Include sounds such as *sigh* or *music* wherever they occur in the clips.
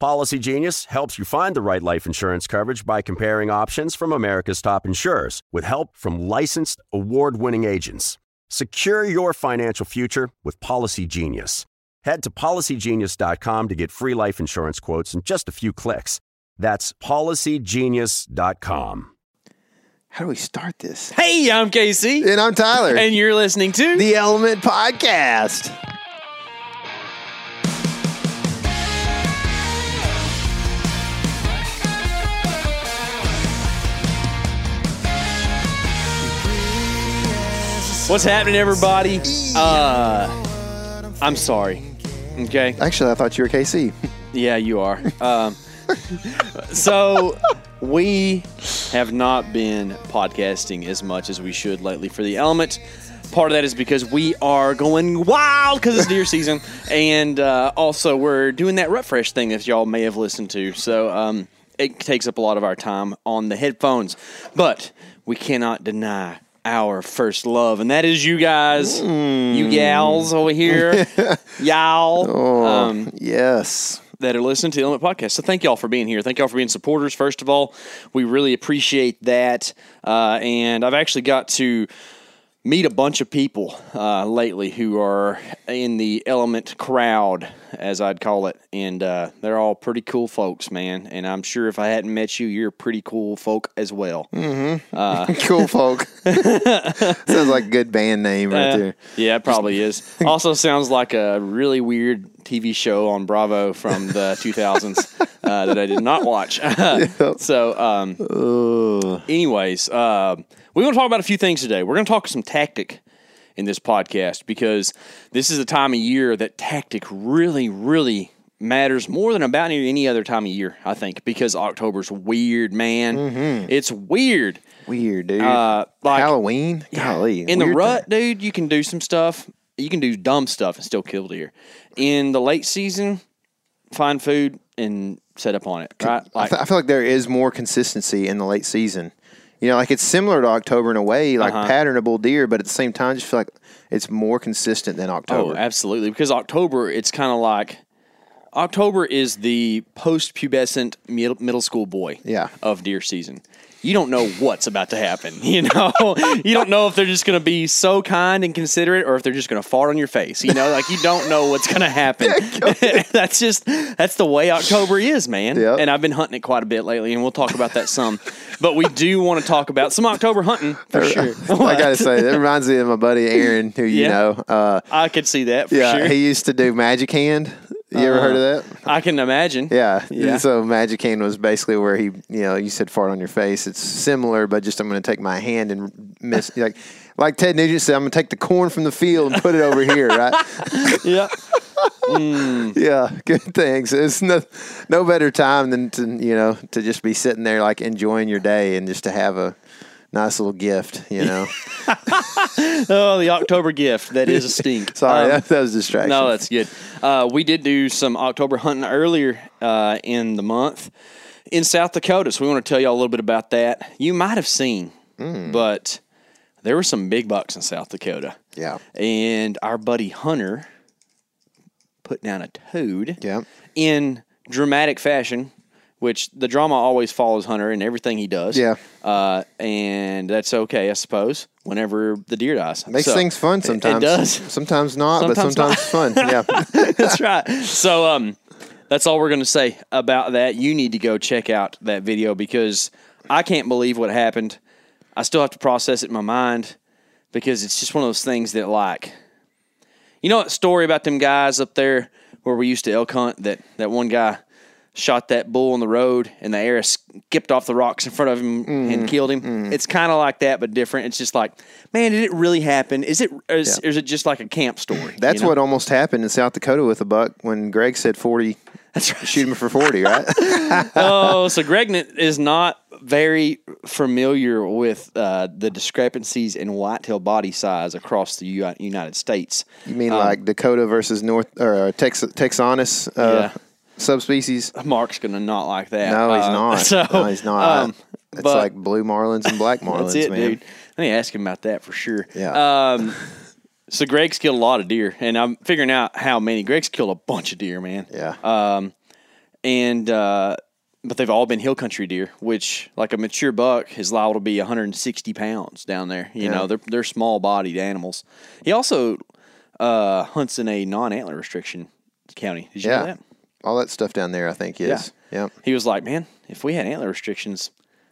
Policygenius helps you find the right life insurance coverage by comparing options from America's top insurers with help from licensed award winning agents. Secure your financial future with Policygenius. Head to policygenius.com to get free life insurance quotes in just a few clicks. That's policygenius.com. How do we start this? Hey, I'm Casey. And I'm Tyler. And you're listening to the Element Podcast. What's happening, everybody? Uh, I'm sorry. Okay. Actually, I thought you were KC. Yeah, you are. Um, so we have not been podcasting as much as we should lately for the element. Part of that is because we are going wild because it's deer season, and uh, also we're doing that rut fresh thing that y'all may have listened to. So um, it takes up a lot of our time on the headphones, but we cannot deny our first love, and that is you guys, you gals over here, *laughs* y'all. Um, yes. that are listening to the Element Podcast. So thank y'all for being here. Thank y'all for being supporters. First of all, we really appreciate that. Uh, and I've actually got to meet a bunch of people uh, lately who are in the Element crowd, as I'd call it, and uh, they're all pretty cool folks, man. And I'm sure if I hadn't met you, you're pretty cool folk as well. *laughs* cool folk. *laughs* Sounds like a good band name right Uh, there. Yeah, it probably is. *laughs* Also sounds like a really weird TV show on Bravo from the 2000s uh, that I did not watch. so, um, anyways, uh, we want to talk about a few things today. We're going to talk some tactic in this podcast because this is the time of year that tactic really, really matters more than about any other time of year, I think, because October's weird, man. It's weird. Weird, dude. Uh, like, Halloween? Golly. in the rut, thing. dude, you can do some stuff. You can do dumb stuff and still kill deer. In the late season, find food and set up on it. Right? I, Like, I feel like there is more consistency in the late season. You know, like it's similar to October in a way, like Uh-huh. patternable deer, but at the same time, I just feel like it's more consistent than oh, October. absolutely. Because October, it's kind of like October is the post-pubescent middle, middle school boy Yeah. of deer season. You don't know what's about to happen. *laughs* You know, you don't know if they're just going to be so kind and considerate, or if they're just going to fart on your face. You know, like you don't know what's going to happen. *laughs* *laughs* that's just that's the way October is, man. Yep. And I've been hunting it quite a bit lately, and we'll talk about that some. But we do want to talk about some October hunting for sure. I gotta say, that reminds me of my buddy Aaron, who you Yeah. know. Uh, I could see that for yeah, sure. he used to do Magic Hand. You ever heard of that? Uh, I can imagine. Yeah. Yeah. So Magic Hand was basically where he, you know, you said fart on your face. It's similar, but just I'm going to take my hand and miss, *laughs* like, like Ted Nugent said, I'm going to take the corn from the field and put it over here, right? *laughs* Yeah. Mm. *laughs* yeah. Good things. It's no, no better time than to, you know, to just be sitting there, like, enjoying your day and just to have a nice little gift, you know? *laughs* Oh, the October gift. That is a stink. *laughs* Sorry, Um, that, that was a distraction. No, that's good. Uh, we did do some October hunting earlier uh, in the month in South Dakota, so we want to tell y'all a little bit about that. You might have seen, Hmm. but there were some big bucks in South Dakota. Yeah. And our buddy Hunter put down a toad Yeah. in dramatic fashion, which the drama always follows Hunter in everything he does. Yeah. Uh, and that's okay, I suppose, whenever the deer dies. Makes So, things fun sometimes. It does. Sometimes not, Sometimes but sometimes fun. *laughs* Yeah. that's right. So um, that's all we're going to say about that. You need to go check out that video because I can't believe what happened. I still have to process it in my mind because it's just one of those things that like, you know, that story about them guys up there where we used to elk hunt that that one guy shot that bull on the road and the arrow skipped off the rocks in front of him Mm-hmm. and killed him. It's kind of like that, but different. It's just like, man, did it really happen? Is it? Is, Yeah. or is it just like a camp story? That's you know? what almost happened in South Dakota with a buck when Greg said 40. That's right. Shoot him for 40, *laughs* right? oh, so Greg *laughs* is not very familiar with uh, the discrepancies in whitetail body size across the U- United States. You mean like Dakota versus North or uh, Tex- Texanus uh, Yeah. Subspecies? *laughs* Mark's gonna not like that. No, he's Uh, not. *laughs* So, no, he's not. um, it's but- like blue marlins and black *laughs* marlins, That's it, man. dude. Let me ask him about that for sure. Yeah. Um, so Greg's killed a lot of deer, and I'm figuring out how many. Greg's killed a bunch of deer, man. Yeah. Um, and uh, but they've all been hill country deer, which like a mature buck is liable to be 160 pounds down there. You Yeah. know, they're they're small bodied animals. He also uh, hunts in a non antler restriction county. Did you know that? All that stuff down there, I think, is. Yeah. He was like, man, if we had antler restrictions,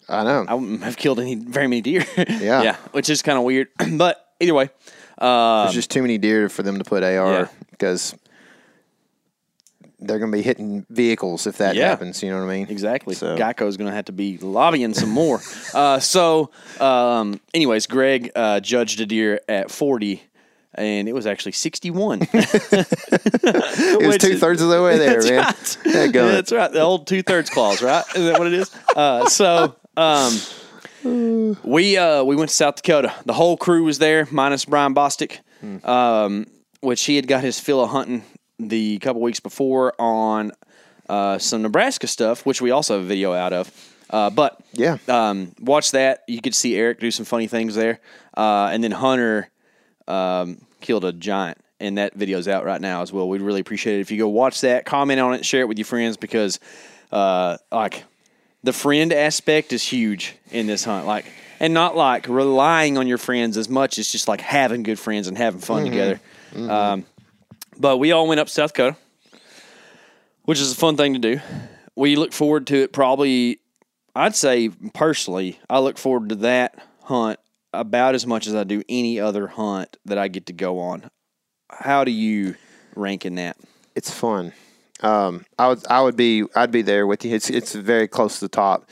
I know. I wouldn't have killed any very many deer. *laughs* Yeah. yeah, which is kind of weird. *clears throat* but either way, uh, There's just too many deer for them to put AR Yeah. because they're going to be hitting vehicles if that Yeah. happens. You know what I mean? Exactly. So- Geico's going to have to be lobbying some more. *laughs* uh, so, um, anyways, Greg uh, judged a deer at 40, and it was actually 61. *laughs* It was two thirds of the way there, That's man. right. *laughs* Yeah, that's right. The old two thirds clause, right? Is that what it is? Uh, so, um, we uh, we went to South Dakota. The whole crew was there, minus Brian Bostic, um, which he had got his fill of hunting the couple weeks before on uh, some Nebraska stuff, which we also have a video out of. Uh, but Yeah. um, watch that. You could see Eric do some funny things there, uh, and then Hunter um, killed a giant, and that video's out right now as well. We'd really appreciate it if you go watch that, comment on it, share it with your friends because, uh, like, the friend aspect is huge in this hunt. Like, and not like relying on your friends as much as just like having good friends and having fun together. Um, but we all went up South Dakota, which is a fun thing to do. We look forward to it probably. I'd say personally, I look forward to that hunt about as much as I do any other hunt that I get to go on. How do you rank in that? it's fun. Um, I would I would be I'd be there with you. It's it's very close to the top.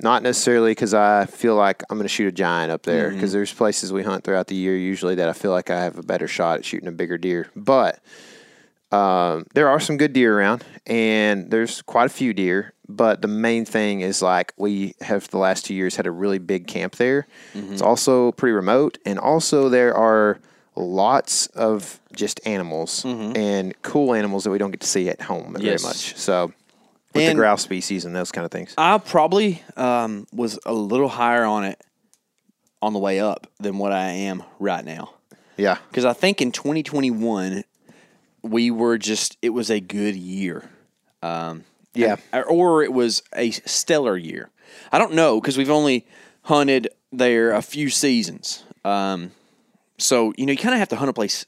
Not necessarily because I feel like I'm going to shoot a giant up there. Because there's places we hunt throughout the year usually that I feel like I have a better shot at shooting a bigger deer. But um, there are some good deer around, and there's quite a few deer. But the main thing is like we have the last two years had a really big camp there. It's also pretty remote, and also there are lots of just animals and cool animals that we don't get to see at home Yes. very much. So with And- the grouse species and those kind of things. I probably um, was a little higher on it on the way up than what I am right now. Yeah, Because I think in 2021, we were just, it was a good year. Um, Yeah. and- or it was a stellar year. I don't know because we've only hunted there a few seasons. Um, so, you know, you kind of have to hunt a place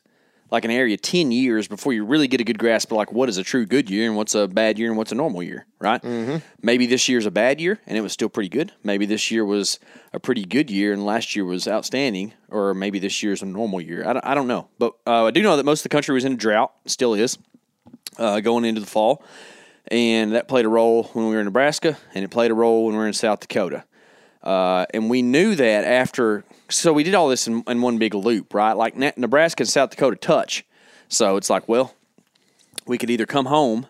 like an area 10 years before you really get a good grasp of like what is a true good year and what's a bad year and what's a normal year, right? Mm-hmm. Maybe this year's a bad year and it was still pretty good. Maybe this year was a pretty good year and last year was outstanding, or maybe this year's a normal year. I don't, I don't know. But uh, I do know that most of the country was in a drought, still is, uh, going into the fall. And that played a role when we were in Nebraska, and it played a role when we were in South Dakota. Uh, and we knew that after, so we did all this in, in one big loop, right? Like Ne- Nebraska and South Dakota touch. So it's like, well, we could either come home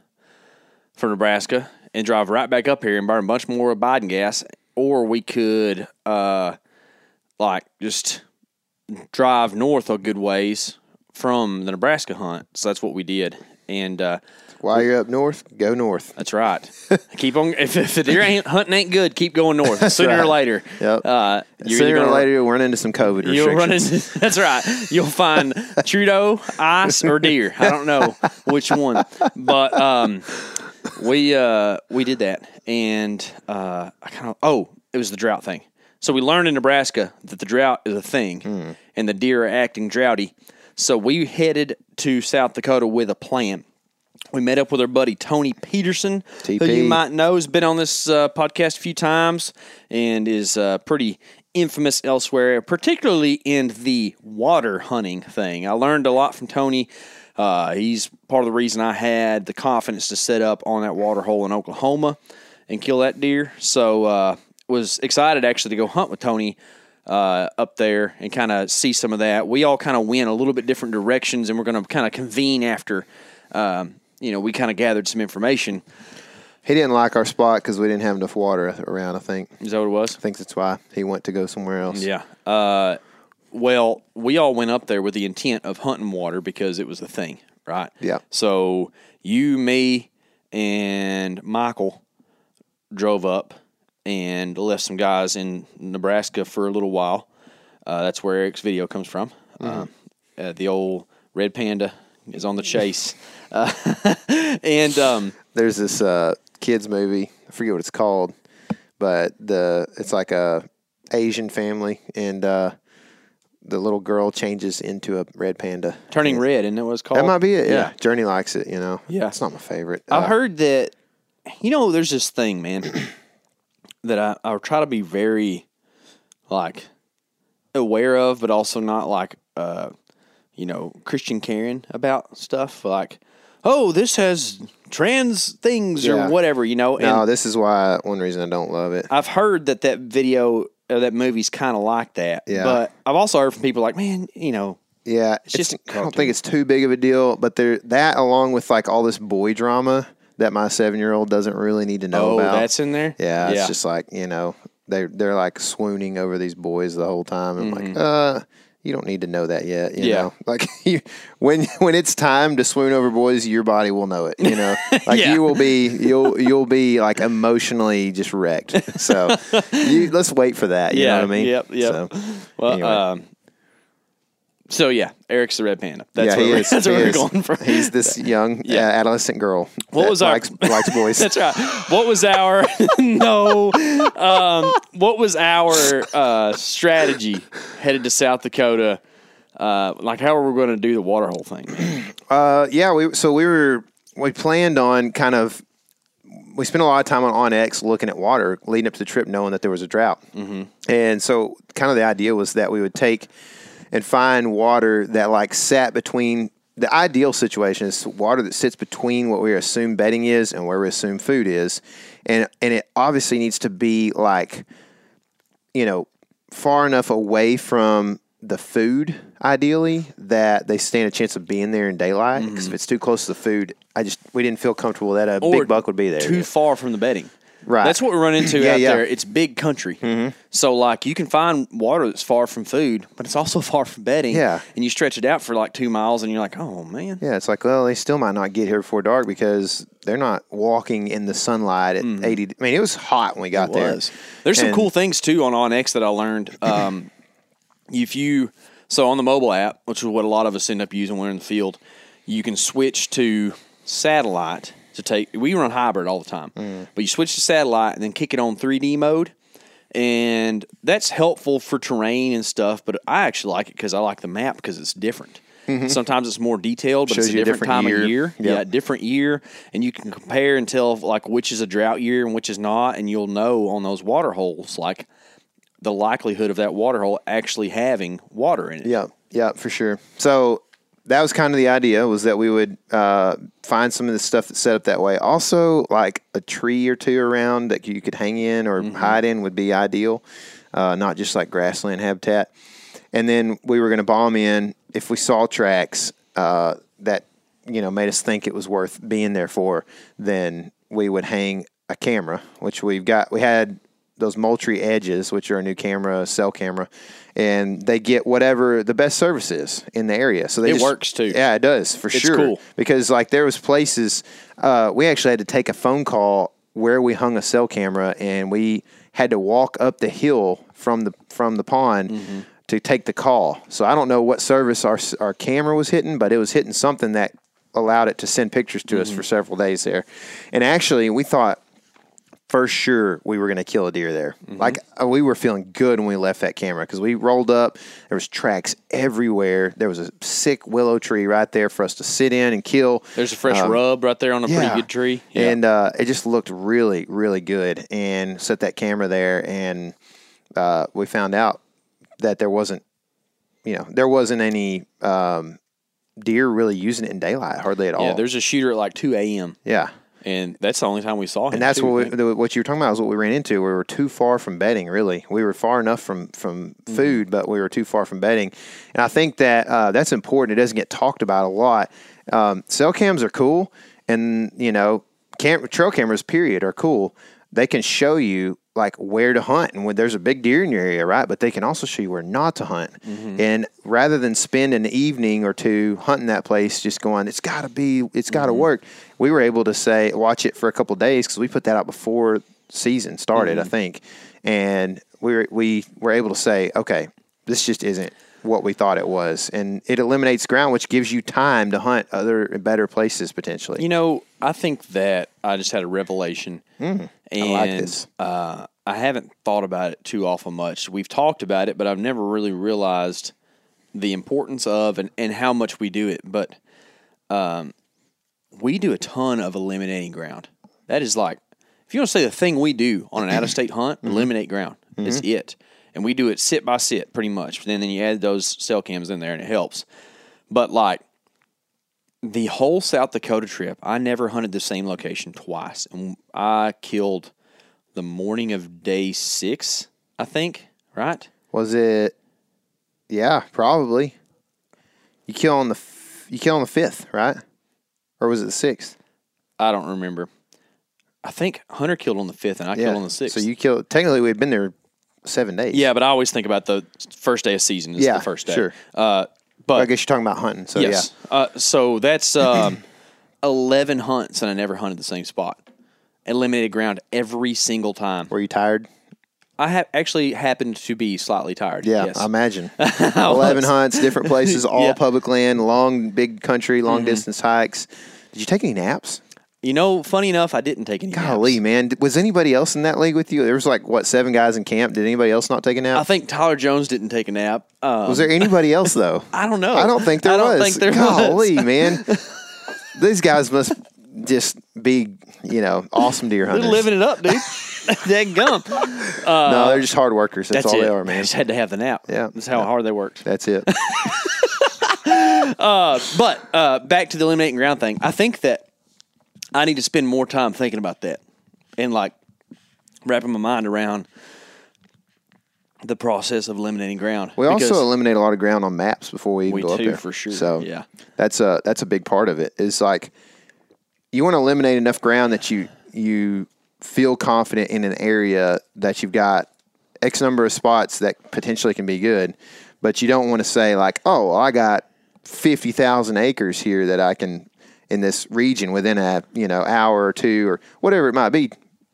from Nebraska and drive right back up here and burn a bunch more Biden gas, or we could, uh, like, just drive north a good ways from the Nebraska hunt. So that's what we did. And uh, While you're up north, go north. that's right. keep on. If, if the deer ain't hunting ain't good, keep going north. Sooner or later, Yep. uh, you're Sooner or later, you'll run into some COVID restrictions. You'll run into *laughs* that's right. You'll find Trudeau, ice, or deer. I don't know which one, but um, we uh, we did that, and uh, I kind of oh, it was the drought thing. So we learned in Nebraska that the drought is a thing, and the deer are acting droughty. So we headed to South Dakota with a plan. We met up with our buddy Tony Peterson, who you might know has been on this uh, podcast a few times and is uh, pretty infamous elsewhere, particularly in the water hunting thing. I learned a lot from Tony. Uh, he's part of the reason I had the confidence to set up on that water hole in Oklahoma and kill that deer. So uh, was excited actually to go hunt with Tony uh, up there and kind of see some of that. We all kind of went a little bit different directions, and we're going to kind of convene after. Um, you know, we kind of gathered some information. He didn't like our spot because we didn't have enough water around. I think. Is that what it was? I think that's why he went to go somewhere else. Yeah. Uh, well, we all went up there with the intent of hunting water because it was the thing, right? Yeah. So you, me, and Michael drove up and left some guys in Nebraska for a little while. Uh, that's where Eric's video comes from. Uh, uh, the old red panda is on the chase, *laughs* uh, *laughs* and um, There's this uh, kids movie. I forget what it's called, but the it's like a Asian family, and uh, the little girl changes into a red panda. turning red, isn't that what called? That might be it. Yeah. Yeah. Journey likes it. You know. Yeah. It's not my favorite. I've Uh, heard that, you know, there's this thing, man, *clears throat* that I, I try to be very, like, aware of, but also not like, uh, you know, Christian Karen about stuff. Like, oh, this has trans things Yeah. or whatever, you know. And No, this is why one reason I don't love it. I've heard that that video, uh, that movie's kind of like that. Yeah. But I've also heard from people like, man, you know, Yeah, it's, just a I don't cartoon. think it's too big of a deal, but there that along with like all this boy drama that my seven year old doesn't really need to know oh, about. that's in there. yeah, it's just like you know they they're like swooning over these boys the whole time. I'm Mm-hmm. like, uh, you don't need to know that yet. You Yeah. know, *laughs* like you, when when it's time to swoon over boys, your body will know it. You know, *laughs* like Yeah. you will be you'll you'll be like emotionally just wrecked. So *laughs* you let's wait for that. You know what I mean? Yep. Yep. So, well, anyway. um, so yeah, Eric's the red panda. That's yeah, *laughs* where he we're, is. that's he where we're is. going for. He's *laughs* this young Yeah. uh, adolescent girl. What was our- likes, likes boys? *laughs* That's right. What was our no? Um, what was our uh, strategy headed to South Dakota? Uh, like how are we going to do the water hole thing? *clears throat* Uh, yeah, we so we were we planned on kind of we spent a lot of time on on X looking at water leading up to the trip, knowing that there was a drought, mm-hmm. and so kind of the idea was that we would take and find water that like sat between. The ideal situation is water that sits between what we assume bedding is and where we assume food is, and and it obviously needs to be like you know, far enough away from the food, ideally, that they stand a chance of being there in daylight. Because if it's too close to the food, I just we didn't feel comfortable that a Mm-hmm. Or big buck would be there. Too far from the bedding. Right. That's what we run into *clears throat* Yeah, out yeah. Mm-hmm. there. It's big country. So like you can find water that's far from food, but it's also *laughs* far from bedding. Yeah. And you stretch it out for like two miles, and you're like, oh man. yeah, it's like well, they still might not get here before dark because they're not walking in the sunlight at eighty. I mean, it was hot when we got Mm-hmm. It there. was. There's some cool things too on OnX that I learned. *clears throat* Um, if you so on the mobile app, which is what a lot of us end up using when we're in the field, you can switch to satellite to take. We run hybrid all the time, Mm. but you switch to satellite and then kick it on 3D mode. And that's helpful for terrain and stuff, but I actually like it because I like the map because it's different. Sometimes it's more detailed, but Mm-hmm. Shows it's a different, different time year. of year. Yep. Yeah, different year, and you can compare and tell like which is a drought year and which is not, and you'll know on those water holes like the likelihood of that water hole actually having water in it. Yeah, yeah, for sure. So that was kind of the idea was that we would uh, find some of the stuff that's set up that way. Also, like a tree or two around that you could hang in or hide in would be ideal, uh, not just like grassland habitat. And then we were going to bomb in if we saw tracks uh, that you know made us think it was worth being there for. Then we would hang a camera, which we've got. We had those Moultrie Edges, which are a new camera, cell camera, and they get whatever the best service is in the area. So they It just- works, too. Yeah, it does for It's sure. cool. because like there was places uh, we actually had to take a phone call where we hung a cell camera, and we had to walk up the hill from the from the pond. Mm-hmm. To take the call, so I don't know what service our our camera was hitting, but it was hitting something that allowed it to send pictures to Mm-hmm. us for several days there. And actually, we thought for sure we were going to kill a deer there. Mm-hmm. Like uh, we were feeling good when we left that camera because we rolled up. There was tracks everywhere. There was a sick willow tree right there for us to sit in and kill. There's a fresh Um, rub right there on a yeah. pretty good tree. Yeah. And uh, it just looked really, really good. And set that camera there, and uh, we found out that there wasn't, you know, there wasn't any um, deer really using it in daylight, hardly at all. yeah, there's a shooter at like 2 a.m. yeah. And that's the only time we saw him. And that's too, what we, the, what you were talking about is what we ran into. We were too far from bedding. Really, we were far enough from from Mm-hmm. food, but we were too far from bedding. And I think that uh, that's important. It doesn't get talked about a lot. Um, cell cams are cool, and you know, cam- trail cameras, period, are cool. They can show you like where to hunt and when there's a big deer in your area, right? But they can also show you where not to hunt. Mm-hmm. And rather than spend an evening or two hunting that place, just going, it's got to be, it's got to Mm-hmm. work. We were able to say, watch it for a couple of days because we put that out before season started, Mm-hmm. I think, and we were, we were able to say, okay, this just isn't what we thought it was, and it eliminates ground, which gives you time to hunt other better places potentially. You know, I think that I just had a revelation, and Mm. I like this. Uh, I haven't thought about it too awful much. We've talked about it, but I've never really realized the importance of and, and how much we do it. But um, we do a ton of eliminating ground. That is like, if you want to say the thing we do on an out of state hunt, *clears throat* Mm-hmm. eliminate ground. It's it. And we do it sit by sit pretty much. And then you add those cell cams in there and it helps. But like, the whole South Dakota trip, I never hunted the same location twice. And I killed the morning of day six, I think, right? Was it? Yeah, probably. You kill on the f- you kill on the fifth, right? Or was it the sixth? I don't remember. I think Hunter killed on the fifth and I killed on the sixth. So you killed. Technically, we'd been there seven days. yeah, but I always think about the first day of season is Yeah, the first day. sure. Uh, but I guess you're talking about hunting. So yes. Uh, so that's um, *clears throat* 11 hunts and I never hunted the same spot. Eliminated ground every single time. Were you tired? I have actually happened to be slightly tired. Yeah, yes. I imagine. *laughs* Eleven hunts, different places, *laughs* all Yeah. public land, long, big country, long distance hikes. Did you take any naps? You know, funny enough, I didn't take any Golly, naps. man. Was anybody else in that league with you? There was like what seven guys in camp. Did anybody else not take a nap? I think Tyler Jones didn't take a nap. Um, was there anybody else though? *laughs* I don't know. I don't think there I don't was. think there Golly, was. man. *laughs* These guys must just be, you know, awesome deer They're hunters. living it up, dude. *laughs* Dang gum. no, they're just hard workers. That's, That's all it. they are, man. just had to have the nap. Yeah. That's how hard they worked. That's it. But uh, back to the eliminating ground thing. I think that I need to spend more time thinking about that and like wrapping my mind around the process of eliminating ground. We also eliminate a lot of ground on maps before we even We go up there for sure. So Yeah. that's a that's a big part of it. Is like you want to eliminate enough ground that you you feel confident in an area that you've got X number of spots that potentially can be good, but you don't want to say like, oh, I got fifty thousand acres here that I can in this region within a you know hour or two or whatever it might be.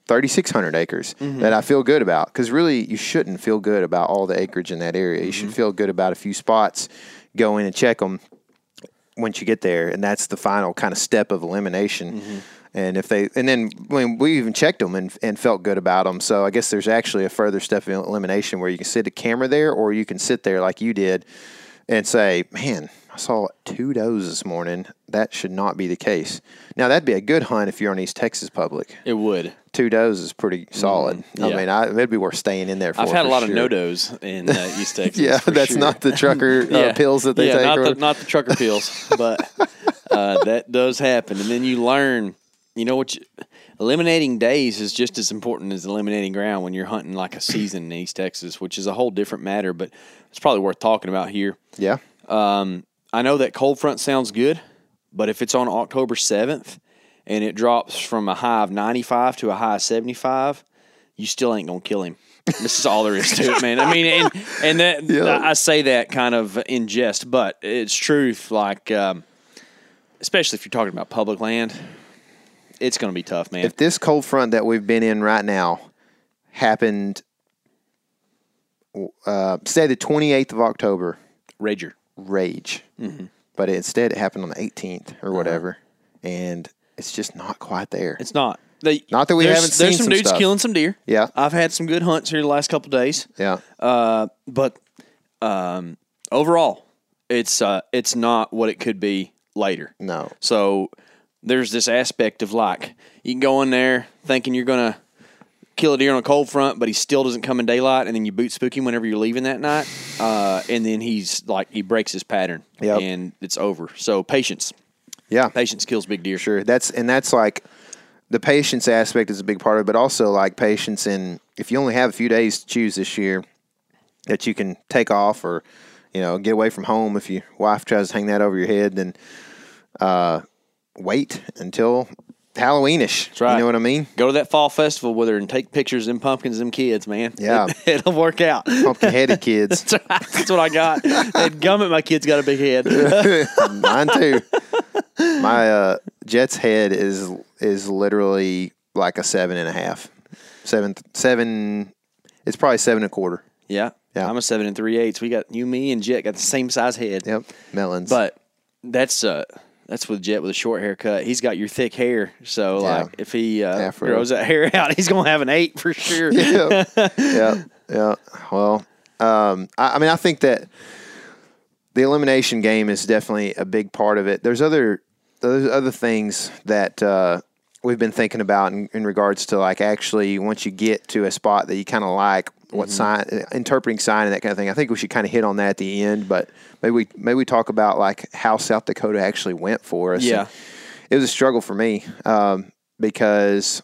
3,600 acres mm-hmm. that I feel good about. Because really, you shouldn't feel good about all the acreage in that area. You should mm-hmm. feel good about a few spots, go in and check them once you get there. And that's the final kind of step of elimination. Mm-hmm. And if they, and then when we even checked them and, and felt good about them. So I guess there's actually a further step of elimination where you can sit a camera there or you can sit there like you did and say, man, I saw two does this morning. That should not be the case. Now, that'd be a good hunt if you're on East Texas public it would. two does is pretty solid. I Mm-hmm. yeah. mean, I, it'd be worth staying in there for. I've had for a lot sure. of no dos in uh, East *laughs* Texas. Yeah, that's sure. not the trucker *laughs* uh, pills that they yeah, take. Not the, not the trucker *laughs* pills, but uh, that does happen. And then you learn, you know what? You, eliminating days is just as important as eliminating ground when you're hunting like a season in East Texas, which is a whole different matter. But it's probably worth talking about here. yeah, I know that cold front sounds good, but if it's on October 7th and it drops from a high of 95 to a high of 75, you still ain't gonna kill him. This is all there is to it, man. I mean, and and that *laughs* I say that kind of in jest, but it's truth. Like, um, especially if you're talking about public land, it's gonna be tough, man. If this cold front that we've been in right now happened, uh, say the 28th of October, Rager. rage. Mm-hmm. But instead, it happened on the 18th Uh-huh. or whatever, and it's just not quite there. It's not. They, Not that we haven't There's seen some some dudes stuff. killing some deer. Yeah. I've had some good hunts here the last couple days. yeah, Uh, but um, overall, it's uh, it's not what it could be later. no, So there's this aspect of like you can go in there thinking you're gonna kill a deer on a cold front, but he still doesn't come in daylight, and then you boot spook him whenever you're leaving that night, uh, and then he's like he breaks his pattern, Yep. and it's over. So patience, yeah, patience kills big deer. sure. That's and that's like the patience aspect is a big part of it, but also like patience in if you only have a few days to choose this year that you can take off or you know get away from home if your wife tries to hang that over your head, then uh, wait until Halloweenish. That's right. You know what I mean? Go to that fall festival with her and take pictures of them pumpkins, them kids, man. *laughs* Yeah. it, will work out. Pumpkin headed *laughs* kids. That's what I got. and gummit, my kid's got a big head. *laughs* Mine too. My uh, Jet's head is is literally like a seven and a half, seven seven. It's probably seven and a quarter. yeah, Yeah. I'm a seven and three eighths. We got you, me, and Jet got the same size head. Yep, melons. But that's uh that's with Jet with a short haircut. He's got your thick hair, so Yeah. like if he uh, grows that hair out, *laughs* he's gonna have an eight for sure. yeah, *laughs* yeah, yeah. Well, um, I, I mean, I think that the elimination game is definitely a big part of it. There's other there's other things that uh, we've been thinking about in, in regards to like actually once you get to a spot that you kind of like what sign interpreting sign and that kind of thing. I think we should kind of hit on that at the end, but maybe we maybe we talk about like how South Dakota actually went for us. Yeah. And it was a struggle for me um, because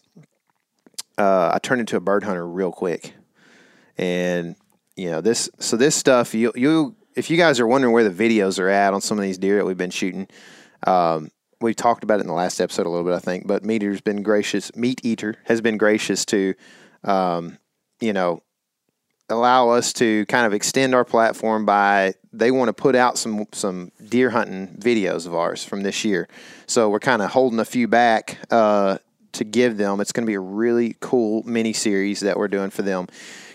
uh, I turned into a bird hunter real quick, and you know this. So this stuff, you you if you guys are wondering where the videos are at on some of these deer that we've been shooting, um, we talked about it in the last episode a little bit, I think. But MeatEater's been gracious. Meat Eater has been gracious to, um, you know, allow us to kind of extend our platform by they want to put out some some deer hunting videos of ours from this year. So we're kind of holding a few back uh, to give them. It's going to be a really cool mini series that we're doing for them,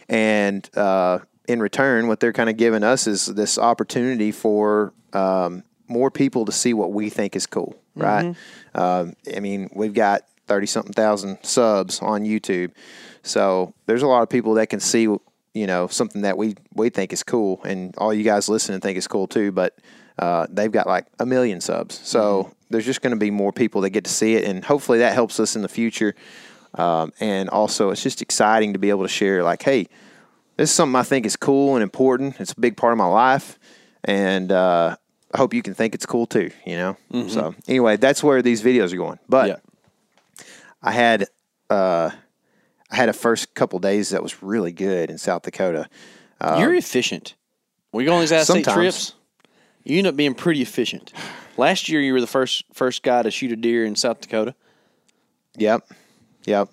and uh, in return, what they're kind of giving us is this opportunity for um, more people to see what we think is cool, right? Um, I mean, we've got thirty something thousand subs on YouTube, so there's a lot of people that can see you know something that we we think is cool, and all you guys listening think is cool too. But uh, they've got like a million subs, so there's just going to be more people that get to see it, and hopefully that helps us in the future. Um, and also, it's just exciting to be able to share, like, hey, this is something I think is cool and important. It's a big part of my life, and uh, I hope you can think it's cool too. You know. So anyway, that's where these videos are going. But Yeah. I had uh, had a first couple days that was really good in South Dakota. You're efficient. We go on these out state trips. You end up being pretty efficient. Last year, you were the first first guy to shoot a deer in South Dakota. Yep, yep.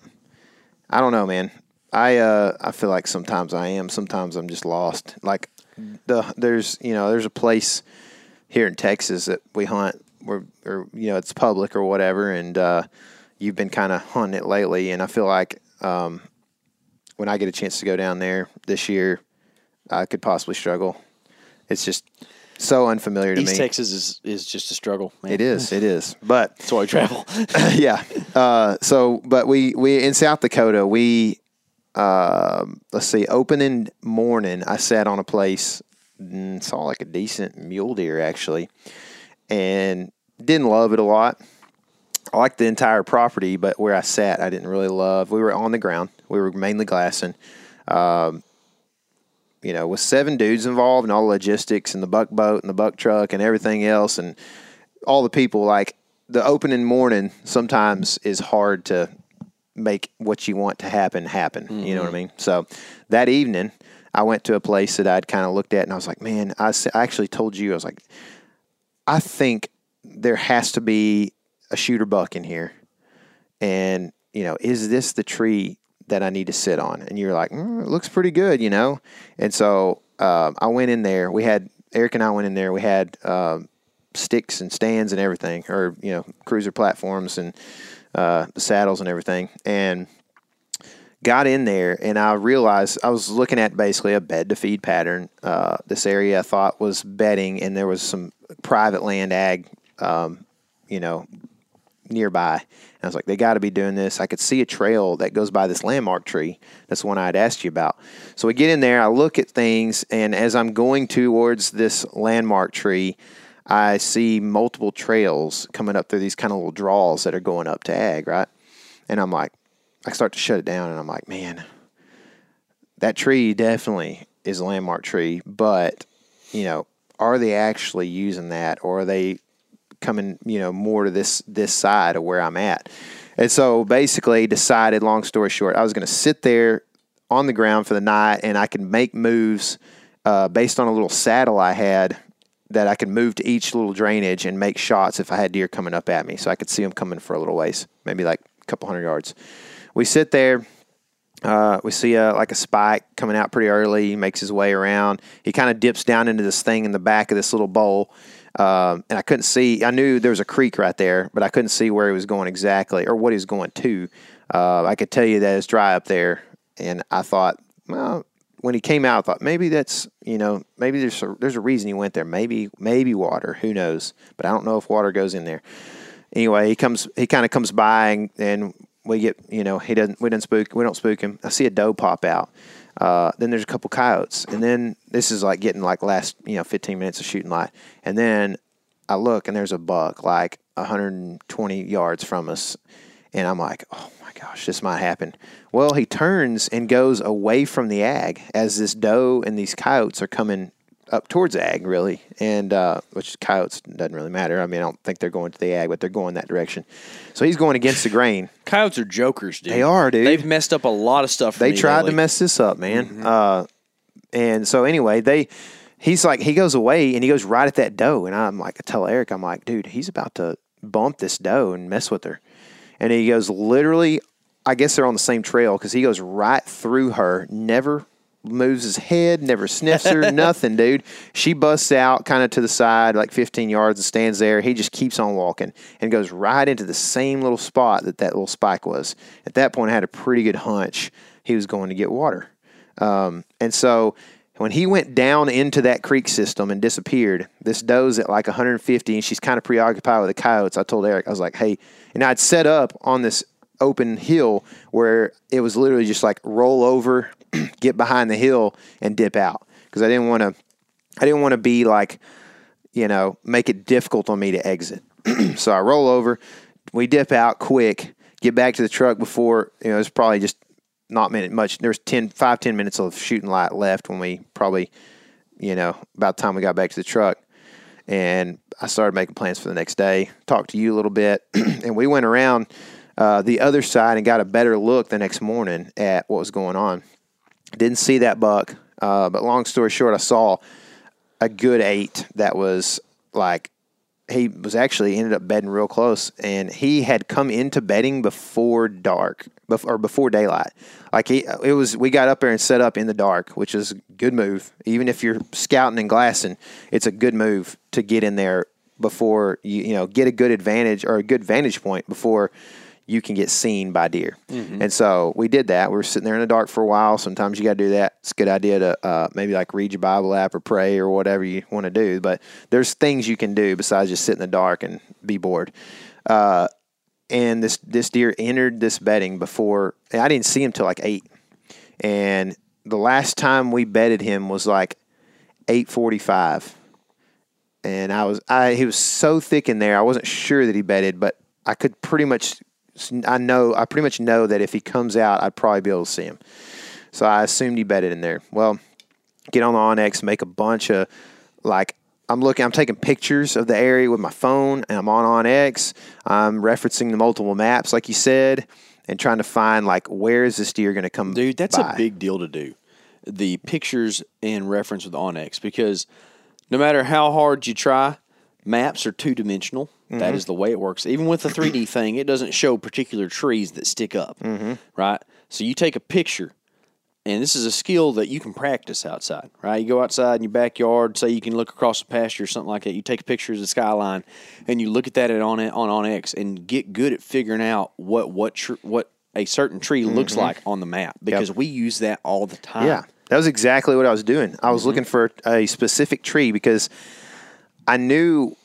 I don't know, man. I uh, I feel like sometimes I am. Sometimes I'm just lost. Like the there's you know there's a place here in Texas that we hunt where or you know it's public or whatever, and uh, you've been kind of hunting it lately, and I feel like um, when I get a chance to go down there this year, I could possibly struggle. It's just so unfamiliar to East me. Texas is, is just a struggle. Man. It is. It is. *laughs* But That's why I travel. *laughs* yeah. Uh, so, but we we in South Dakota we um let's see opening morning I sat on a place and saw like a decent mule deer actually, and didn't love it a lot. I liked the entire property, but where I sat, I didn't really love. We were on the ground. We were mainly glassing. Um, you know, with seven dudes involved and all the logistics and the buck boat and the buck truck and everything else and all the people, like the opening morning sometimes is hard to make what you want to happen happen. You know what I mean? So that evening, I went to a place that I'd kind of looked at and I was like, man, I actually told you, I was like, I think there has to be a shooter buck in here. And, you know, is this the tree that I need to sit on. And you're like, mm, it looks pretty good, you know? And so um, I went in there. We had, Eric and I went in there. We had um, sticks and stands and everything, or, you know, CRUZR platforms and uh, saddles and everything. And got in there and I realized I was looking at basically a bed to feed pattern. Uh, this area I thought was bedding, and there was some private land ag, um, you know, nearby. And I was like, they got to be doing this. I could see a trail that goes by this landmark tree. That's the one I had asked you about. So we get in there, I look at things, and as I'm going towards this landmark tree, I see multiple trails coming up through these kind of little draws that are going up to ag, right? And I'm like, I start to shut it down, and I'm like, man, that tree definitely is a landmark tree, but you know, are they actually using that, or are they coming, you know, more to this this side of where I'm at? And so basically, decided. Long story short, I was going to sit there on the ground for the night, and I could make moves uh, based on a little saddle I had that I could move to each little drainage and make shots if I had deer coming up at me, so I could see them coming for a little ways, maybe like a couple hundred yards. We sit there. Uh, we see a, like a spike coming out pretty early. He makes his way around. He kind of dips down into this thing in the back of this little bowl. Um, and I couldn't see. I knew there was a creek right there, but I couldn't see where he was going exactly or what he was going to. Uh, I could tell you that it's dry up there, and I thought, well, when he came out, I thought maybe that's you know maybe there's a, there's a reason he went there. Maybe maybe water. Who knows? But I don't know if water goes in there. Anyway, he comes. He kind of comes by, and, and we get you know he doesn't we don't spook we don't spook him. I see a doe pop out. Uh, then there's a couple coyotes, and then this is like getting like last you know 15 minutes of shooting light, and then I look and there's a buck like 120 yards from us, and I'm like, oh my gosh, this might happen. Well, he turns and goes away from the ag as this doe and these coyotes are coming up towards ag, really, and uh, which coyotes doesn't really matter. I mean, I don't think they're going to the ag, but they're going that direction. So he's going against the grain. *laughs* Coyotes are jokers, dude. They are, dude. They've messed up a lot of stuff. For They tried lately. to mess this up, man. Uh, and so anyway, they he's like he goes away and he goes right at that doe, and I'm like, I tell Eric, I'm like, dude, he's about to bump this doe and mess with her, and he goes literally. I guess they're on the same trail because he goes right through her, never moves his head, never sniffs her, *laughs* nothing, dude. She busts out kind of to the side, like 15 yards, and stands there. He just keeps on walking and goes right into the same little spot that that little spike was. At that point, I had a pretty good hunch he was going to get water. Um, and so when he went down into that creek system and disappeared, this doe's at like 150 and she's kind of preoccupied with the coyotes. I told Eric, I was like, hey, and I'd set up on this open hill where it was literally just like roll over, *clears throat* get behind the hill and dip out because I didn't want to, I didn't want to be like, you know, make it difficult on me to exit. *clears throat* so I roll over, we dip out quick, get back to the truck before, you know, it's probably just not minute much. There's 10, 5, 10 minutes of shooting light left when we probably, you know, about the time we got back to the truck. And I started making plans for the next day. Talked to you a little bit, *clears throat* and we went around uh, the other side and got a better look the next morning at what was going on. Didn't see that buck, uh, but long story short, I saw a good eight that was like he was actually ended up bedding real close, and he had come into bedding before dark, bef- or before daylight. Like he, it was. We got up there and set up in the dark, which is a good move. Even if you're scouting and glassing, it's a good move to get in there before you, you know, get a good advantage or a good vantage point before you can get seen by deer. And so we did that. We were sitting there in the dark for a while. Sometimes you got to do that. It's a good idea to uh, maybe like read your Bible app or pray or whatever you want to do. But there's things you can do besides just sit in the dark and be bored. Uh, and this this deer entered this bedding before I didn't see him till like eight. And the last time we bedded him was like eight forty five and I was I he was so thick in there I wasn't sure that he bedded, but I could pretty much I know I pretty much know that if he comes out, I'd probably be able to see him. So I assumed he bedded in there. Well, get on the OnX, make a bunch of like I'm looking, I'm taking pictures of the area with my phone, and I'm on OnX. I'm referencing the multiple maps, like you said, and trying to find like where is this deer going to come. Dude, that's by. a big deal to do. The pictures in reference with OnX because no matter how hard you try, maps are two dimensional. Mm-hmm. That is the way it works. Even with the 3D *clears throat* thing, it doesn't show particular trees that stick up, Mm-hmm. right? So you take a picture, and this is a skill that you can practice outside, right? You go outside in your backyard, say you can look across the pasture or something like that. You take a picture of the skyline, and you look at that at on on on X, and get good at figuring out what what tr- what a certain tree looks like on the map because we use that all the time. Mm-hmm. Yeah, that was exactly what I was doing. I was looking for a specific tree because I knew,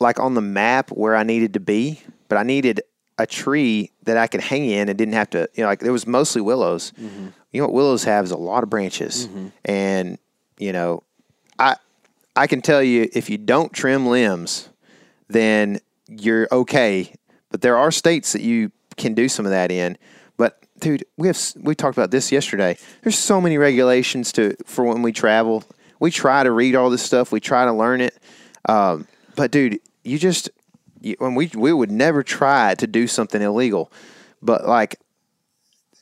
like on the map, where I needed to be, but I needed a tree that I could hang in and didn't have to. You know, like there was mostly willows. You know what willows have is a lot of branches, and you know, I I can tell you if you don't trim limbs, then you're okay. But there are states that you can do some of that in. But dude, we have we talked about this yesterday. There's so many regulations to for when we travel. We try to read all this stuff. We try to learn it. Um, but dude, you just you, when we we would never try to do something illegal. But like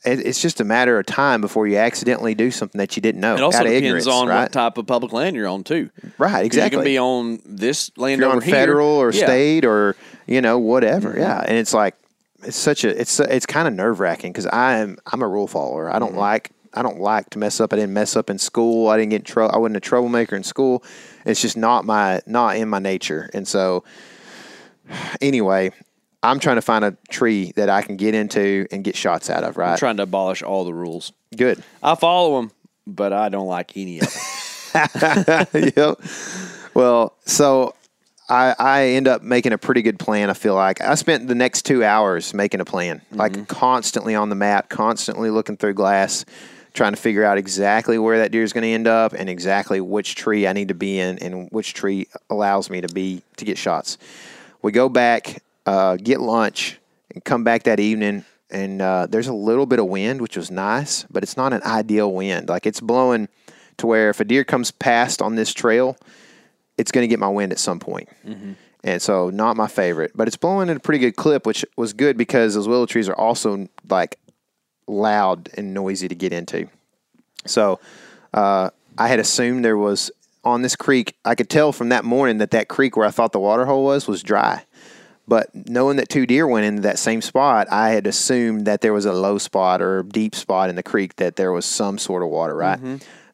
it, it's just a matter of time before you accidentally do something that you didn't know. It also depends on right? what type of public land you're on too. Right, exactly. You can be on this land over on here, federal or Yeah. Mm-hmm. state or you know whatever yeah and it's like it's such a it's it's kind of nerve-wracking because i am i'm a rule follower i don't Mm-hmm. like i don't like to mess up i didn't mess up in school i didn't get in trouble i wasn't a troublemaker in school it's just not my not in my nature and so anyway i'm trying to find a tree that i can get into and get shots out of Right? I'm trying to abolish all the rules. good I follow them, but I don't like any of them. *laughs* *laughs* yep. Well, so I I end up making a pretty good plan. I feel like I spent the next two hours making a plan, like mm-hmm. constantly on the map, constantly looking through glass, trying to figure out exactly where that deer is going to end up and exactly which tree I need to be in and which tree allows me to be to get shots. We go back, uh, get lunch, and come back that evening. And uh, there's a little bit of wind, which was nice, but it's not an ideal wind. Like it's blowing to where if a deer comes past on this trail, it's going to get my wind at some point. And so, not my favorite, but it's blowing at a pretty good clip, which was good because those willow trees are also like loud and noisy to get into. So, uh, I had assumed there was on this creek. I could tell from that morning that that creek where I thought the water hole was was dry. But knowing that two deer went into that same spot, I had assumed that there was a low spot or deep spot in the creek that there was some sort of water, right?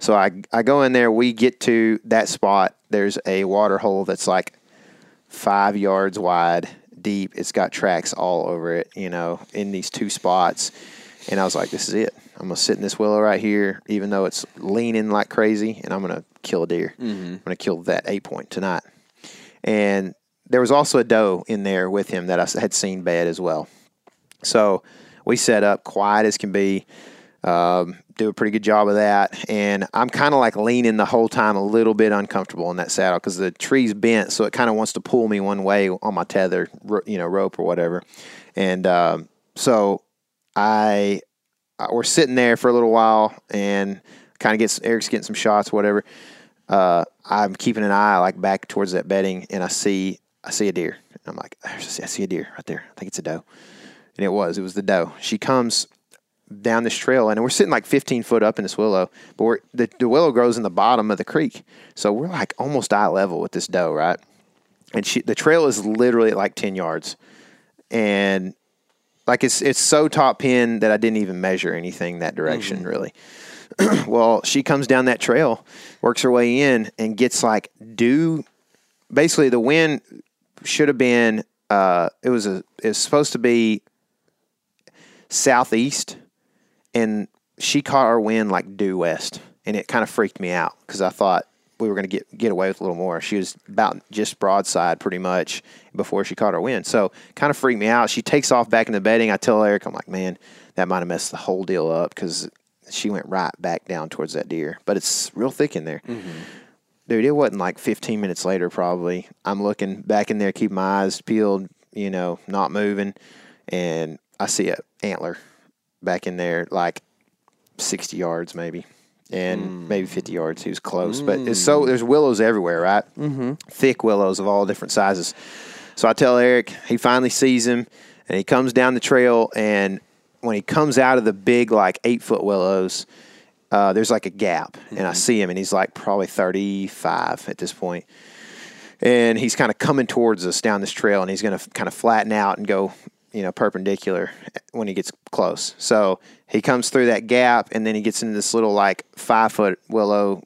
So I I go in there. We get to that spot. There's a water hole that's like five yards wide, deep. It's got tracks all over it, you know, in these two spots. And I was like, this is it. I'm gonna sit in this willow right here, even though it's leaning like crazy, and I'm gonna kill a deer. I'm gonna kill that eight point tonight. And there was also a doe in there with him that I had seen bed as well. So we set up quiet as can be, um, do a pretty good job of that. And I'm kind of like leaning the whole time, a little bit uncomfortable in that saddle because the tree's bent, so it kind of wants to pull me one way on my tether, you know, rope or whatever. And um, so I, I we're sitting there for a little while and kind of gets Eric's getting some shots, whatever. Uh, I'm keeping an eye like back towards that bedding, and I see I see a deer. And I'm like, I see a deer right there. I think it's a doe, and it was. It was the doe. She comes down this trail, and we're sitting like 15 foot up in this willow, but the, the willow grows in the bottom of the creek, so we're like almost eye level with this doe, right? And she, the trail is literally like 10 yards, and like it's it's so top pin that I didn't even measure anything that direction really. *clears throat* well, she comes down that trail, works her way in, and gets like due. Basically, the wind should have been. Uh, it was a. It was supposed to be southeast, and she caught our wind like due west, and it kind of freaked me out because I thought we were going to get get away with a little more. She was about just broadside pretty much before she caught her wind, so kind of freaked me out. She takes off back in the bedding. I tell Eric, I'm like, man, that might have messed the whole deal up because she went right back down towards that deer, but it's real thick in there. Mm-hmm. Dude, it wasn't like 15 minutes later, probably. I'm looking back in there, keep my eyes peeled, you know, not moving, and I see a antler back in there, like 60 yards maybe, and maybe 50 yards. He was close, but it's so there's willows everywhere, right? Mm-hmm. Thick willows of all different sizes. So I tell Eric, he finally sees him, and he comes down the trail, and when he comes out of the big like eight foot willows, uh, there's like a gap, and I see him, and he's like probably 35 at this point, and he's kind of coming towards us down this trail, and he's going to kind of flatten out and go, you know, perpendicular eh, when he gets close. So he comes through that gap, and then he gets into this little like five foot willow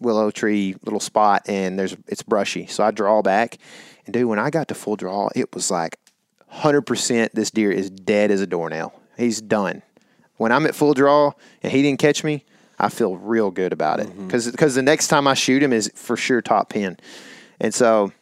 willow tree little spot, and there's it's brushy. So I draw back, and dude, when I got to full draw, it was like hundred percent. This deer is dead as a doornail. He's done. When I'm at full draw and he didn't catch me, I feel real good about it mm-hmm. because the next time I shoot him is for sure top pin, and so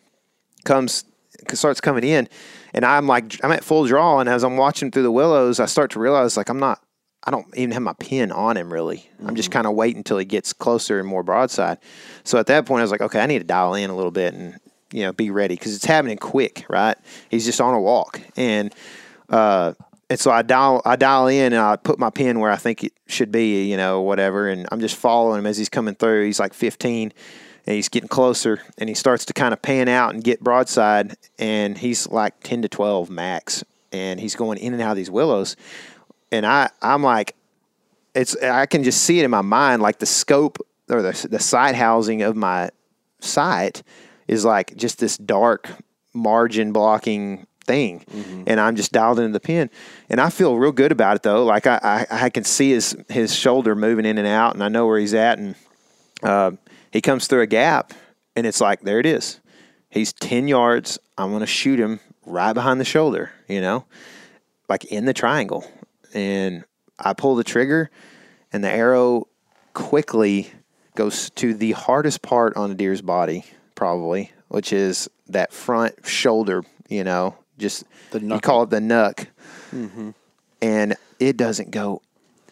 comes starts coming in, and I'm like I'm at full draw, and as I'm watching through the willows, I start to realize like I'm not. I don't even have my pin on him really. I'm just kind of waiting until he gets closer and more broadside. So at that point, I was like, okay, I need to dial in a little bit and you know be ready because it's happening quick, right? He's just on a walk, and uh, and so I dial I dial in and I put my pin where I think it should be, you know, whatever. And I'm just following him as he's coming through. He's like 15, and he's getting closer, and he starts to kind of pan out and get broadside, and he's like 10 to 12 max, and he's going in and out of these willows, and I I'm like, it's I can just see it in my mind, like the scope or the the sight housing of my sight is like just this dark margin blocking thing, and I'm just dialed into the pin, and I feel real good about it though. Like I, I I can see his his shoulder moving in and out, and I know where he's at, and uh, he comes through a gap, and it's like there it is. He's ten yards. I'm gonna shoot him right behind the shoulder, you know, like in the triangle, and I pull the trigger, and the arrow quickly goes to the hardest part on a deer's body, probably, which is that front shoulder. You know, just The you call it the nuck, mm-hmm. and it doesn't go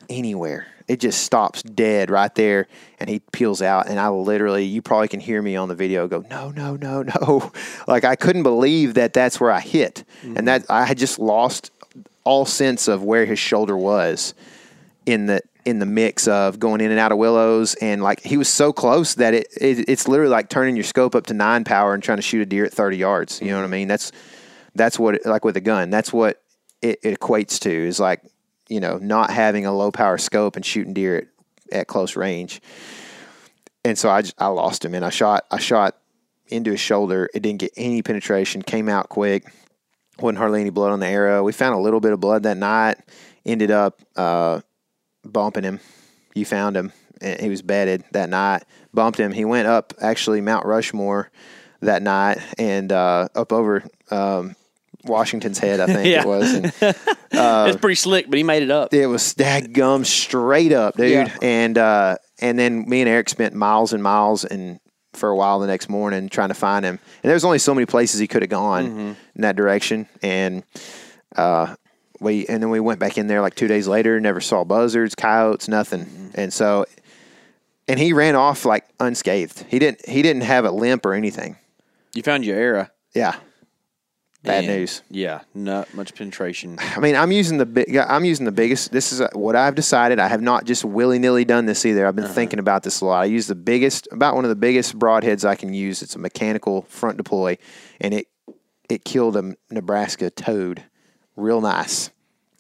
anywhere. It just stops dead right there, and he peels out. And I literally, you probably can hear me on the video go, no, no, no, *laughs* no. Like I couldn't believe that that's where I hit, and that mm-hmm. I had just lost all sense of where his shoulder was in the in the mix of going in and out of willows and like he was so close that it, it it's literally like turning your scope up to nine power and trying to shoot a deer at 30 yards you know what i mm-hmm. mean that's that's what it, like with a gun that's what it, it equates to is like you know not having a low power scope and shooting deer at, at close range and so I, just, I lost him and i shot i shot into his shoulder it didn't get any penetration came out quick wasn't hardly any blood on the arrow we found a little bit of blood that night ended up uh, bumping him. You found him. And he was bedded that night. Bumped him. He went up actually Mount Rushmore that night and uh, up over um, Washington's head, I *laughs* think Yeah. it was. And *laughs* it's pretty slick, but he made it up. it was stag gum straight up, dude. Yeah. And uh, and then me and Eric spent miles and miles and for a while the next morning trying to find him. And there was only so many places he could have gone Mm-hmm. in that direction. And uh, we and then we went back in there like two days later, never saw buzzards, coyotes, nothing. Mm-hmm. And so and he ran off like unscathed. He didn't he didn't have a limp or anything. You found your era. Yeah. Bad and, news. Yeah, not much penetration. *laughs* I mean, I'm using the big. I'm using the biggest. This is what I've decided. I have not just willy nilly done this either. I've been Uh-huh. thinking about this a lot. I use the biggest, about one of the biggest broadheads I can use. It's a mechanical front deploy, and it it killed a Nebraska toad, real nice.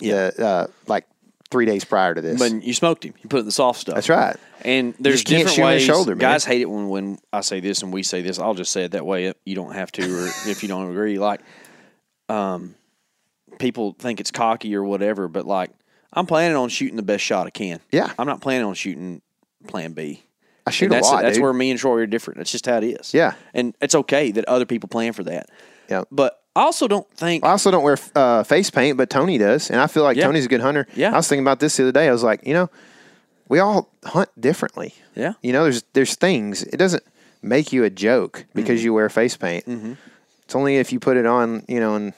Yeah, uh, like three days prior to this. But you smoked him. You put the soft stuff. That's right. And there's different ways. shoulder, man. Guys hate it when, when I say this and we say this. I'll just say it that way. You don't have to, or *laughs* if you don't agree. Like, um, people think it's cocky or whatever, but like, I'm planning on shooting the best shot I can. Yeah. I'm not planning on shooting Plan B. I shoot And a that's lot. That's dude. where me and Troy are different. That's just how it is. Yeah. and it's okay that other people plan for that. Yeah. But I also don't think I also don't wear uh, face paint, but Tony does, and I feel like Yeah. Tony's a good hunter. Yeah. I was thinking about this the other day. I was like, you know, we all hunt differently. Yeah. You know, there's there's things. It doesn't make you a joke Mm-hmm. because you wear face paint. It's only if you put it on, you know, and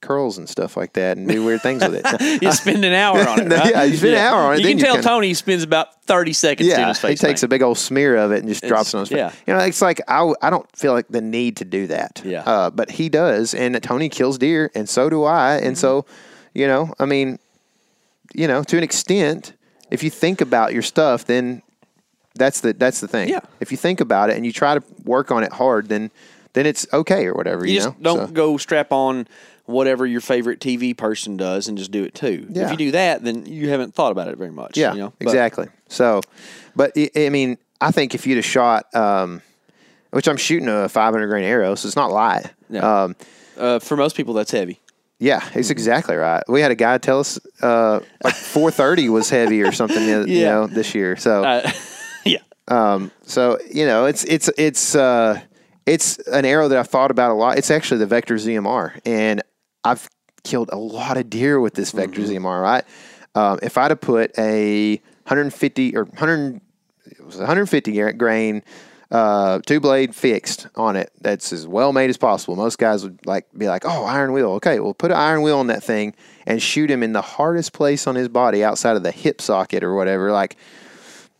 curls and stuff like that, and do weird things with it. *laughs* you spend an hour on it. *laughs* Right? Yeah, you spend an hour on it, You can you tell can- Tony spends about thirty seconds yeah, he takes a big old smear of it and just drops it on his face. yeah. You know, it's like I, I don't feel like the need to do that. Yeah. Uh, but he does, and Tony kills deer, and so do I, and so, Mm-hmm. you know, I mean, you know, to an extent, if you think about your stuff, then that's the that's the thing. Yeah. If you think about it and you try to work on it hard, then then it's okay or whatever. You, You just know? don't So- go strap on whatever your favorite TV person does and just do it too. If you do that, then you haven't thought about it very much. Yeah, you know? But- exactly. So, but I mean, I think if you'd have shot, um, which I'm shooting a 500 grain arrow, so it's not light. Yeah. Um, Uh, for most people, that's heavy. Yeah, it's exactly right. We had a guy tell us uh, like *laughs* 430 was heavy or something, you Yeah. know, this year. So, Uh, *laughs* yeah. so you know, it's it's it's uh, it's an arrow that I've thought about a lot. It's actually the Vector ZMR, and I've killed a lot of deer with this Vector ZMR. Right? Um, if I'd have put a 150 or 100, it was 150 grain uh, two blade fixed on it, that's as well made as possible. Most guys would like be like, "Oh, Iron Will. Okay, well, put an Iron Will on that thing and shoot him in the hardest place on his body, outside of the hip socket or whatever." Like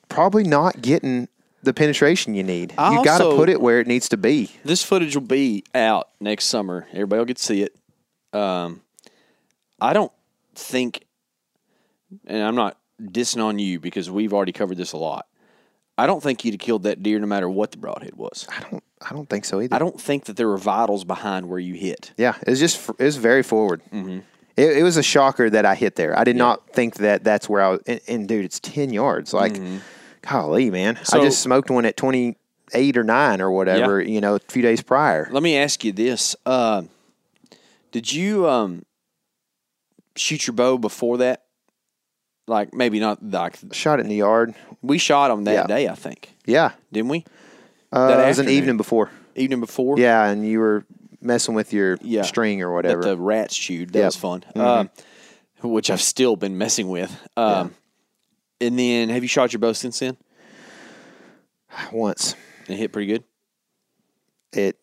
probably not getting the penetration you need. I you got to also- put it where it needs to be. This footage will be out next summer. Everybody will get to see it. Um, I don't think, and I'm not dissing on you because we've already covered this a lot. I don't think you'd have killed that deer no matter what the broadhead was. I don't. I don't think so either. I don't think that there were vitals behind where you hit. Yeah, it was just it was very forward. Mm-hmm. It, it was a shocker that I hit there. I did not think that that's where I was. And, and dude, it's ten yards. Like, golly, man, I Mm-hmm. Just smoked one at twenty eight or nine or whatever. You know, a few days prior. Let me ask you this: uh, Did you um, shoot your bow before that? Like maybe not. Like Shot it in the yard. we shot them that Yeah. day, I think, Yeah, didn't we? uh, That it was an evening before. Evening before. Yeah, and you were messing with your Yeah. string or that whatever. the rats chewed. That Yep. was fun. Um, which I've still been messing with. Um, And then, have you shot your bow since then? Once it hit pretty good. it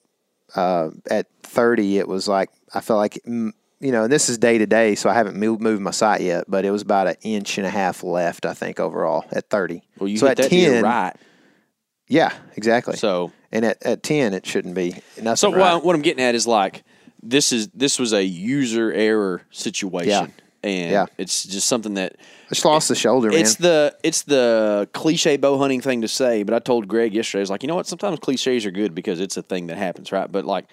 uh, at thirty, it was like I felt like mm, you know, and this is day to day, so I haven't moved, moved my sight yet, but it was about an inch and a half left, I think, overall at thirty. Well, you so hit at ten, right. yeah, exactly. So, and at, at ten, it shouldn't be so right. what, what I'm getting at is like this is this was a user error situation, Yeah. And Yeah. it's just something that I just lost the shoulder, man. It's the it's the cliche bow hunting thing to say, but I told Greg yesterday, I was like, you know what? Sometimes cliches are good because it's a thing that happens, right? But like,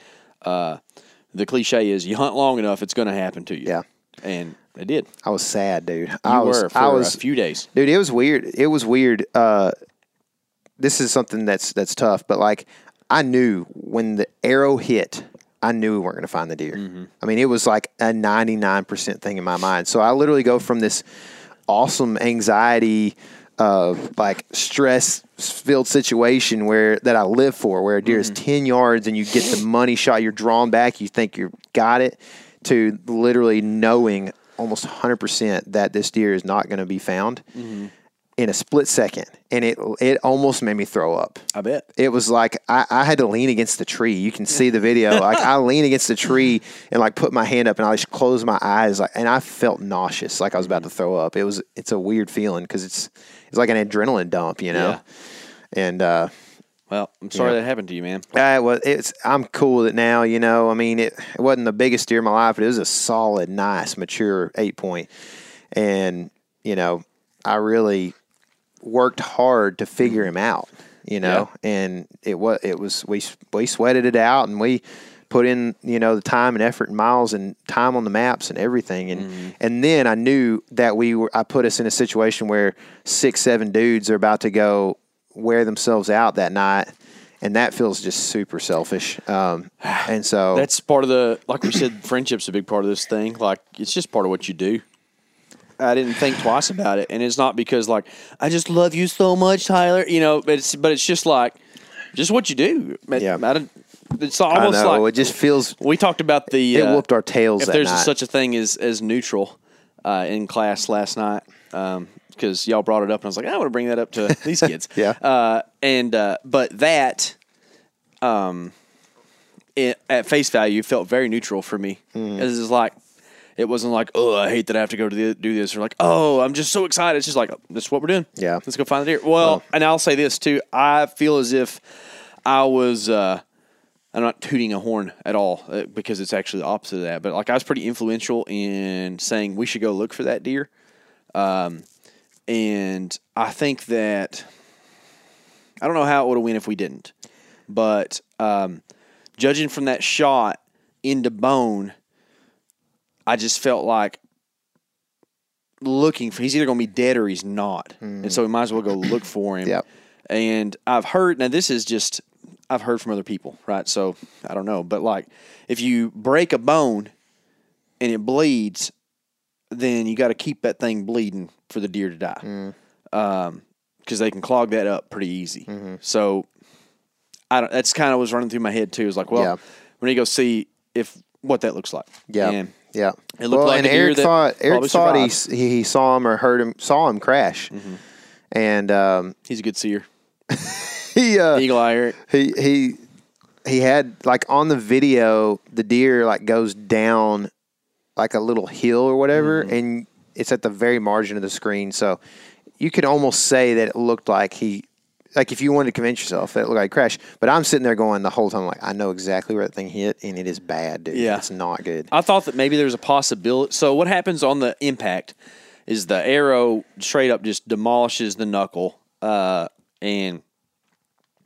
uh, the cliche is you hunt long enough, it's going to happen to you. Yeah. and it did. I was sad, dude. You I was, were for I was, a few days. dude. It was weird. It was weird. Uh, this is something that's that's tough, but like I knew when the arrow hit, I knew we weren't going to find the deer. Mm-hmm. I mean, it was like a ninety nine percent thing in my mind. So I literally go from this awesome anxiety. Uh, like stress filled situation where that I live for, where a deer is Mm-hmm. ten yards and you get the money shot, you're drawn back, you think you've got it, to literally knowing almost 100% that this deer is not going to be found Mm-hmm. In a split second. And it it almost made me throw up. I bet. It was like I, I had to lean against the tree. You can see the video. *laughs* like I lean against the tree and like put my hand up and I just closed my eyes like and I felt nauseous, like I was about to throw up. It was it's a weird feeling because it's it's like an adrenaline dump, you know. Yeah. And uh, Well, I'm sorry Yeah. that happened to you, man. uh, well, it's I'm cool with it now. You know, I mean, it, it wasn't the biggest deer in my life, but it was a solid, nice, mature eight point, and you know, I really worked hard to figure him out. You know, and it was it was we we sweated it out, and we put in you know the time and effort and miles and time on the maps and everything and and then I knew that we were I put us in a situation where six seven dudes are about to go wear themselves out that night and that feels just super selfish um, *sighs* and so That's part of the like we said, friendship's a big part of this thing. Like it's just part of what you do. I didn't think twice about it, and it's not because like I just love you so much, Tyler. You know, but it's but it's just like just what you do. Yeah. I it's I almost know like it just feels we talked about the it uh, whooped our tails if that there's night. such a thing as as neutral uh, in class last night because y'all brought it up and I was like I want to bring that up to *laughs* these kids Yeah. uh, and uh, but that um it, at face value felt very neutral for me Mm. It was like it wasn't like oh I hate that I have to go to the, do this or like oh I'm just so excited it's just like this is what we're doing Yeah. let's go find the deer well and I'll say this too I feel as if I was uh, I'm not tooting a horn at all uh, because it's actually the opposite of that. But like I was pretty influential in saying we should go look for that deer. Um, and I think that I don't know how it would have went if we didn't, but um, judging from that shot into bone, I just felt like looking for he's either going to be dead or he's not, and so we might as well go look for him. Yep. And I've heard now this is just I've heard from other people, right? So I don't know, but like if you break a bone and it bleeds, then you got to keep that thing bleeding for the deer to die, Mm. because they can clog that up pretty easy. Mm-hmm. So, I don't. That's kind of was running through my head too. It was like, well, Yeah. we need to go see if what that looks like. Yeah, And yeah. It looked like and Eric thought Eric thought he, he he saw him or heard him saw him crash, Mm-hmm. and um, he's a good seer. *laughs* he uh, Eagle eye Eric. he he he had like on the video the deer like goes down like a little hill or whatever, Mm-hmm. and it's at the very margin of the screen, so you could almost say that it looked like he. Like if you wanted to convince yourself that it looked like a crash, but I'm sitting there going the whole time like I know exactly where that thing hit and it is bad, dude. Yeah. it's not good. I thought that maybe there's a possibility. So what happens on the impact is the arrow straight up just demolishes the knuckle, uh, and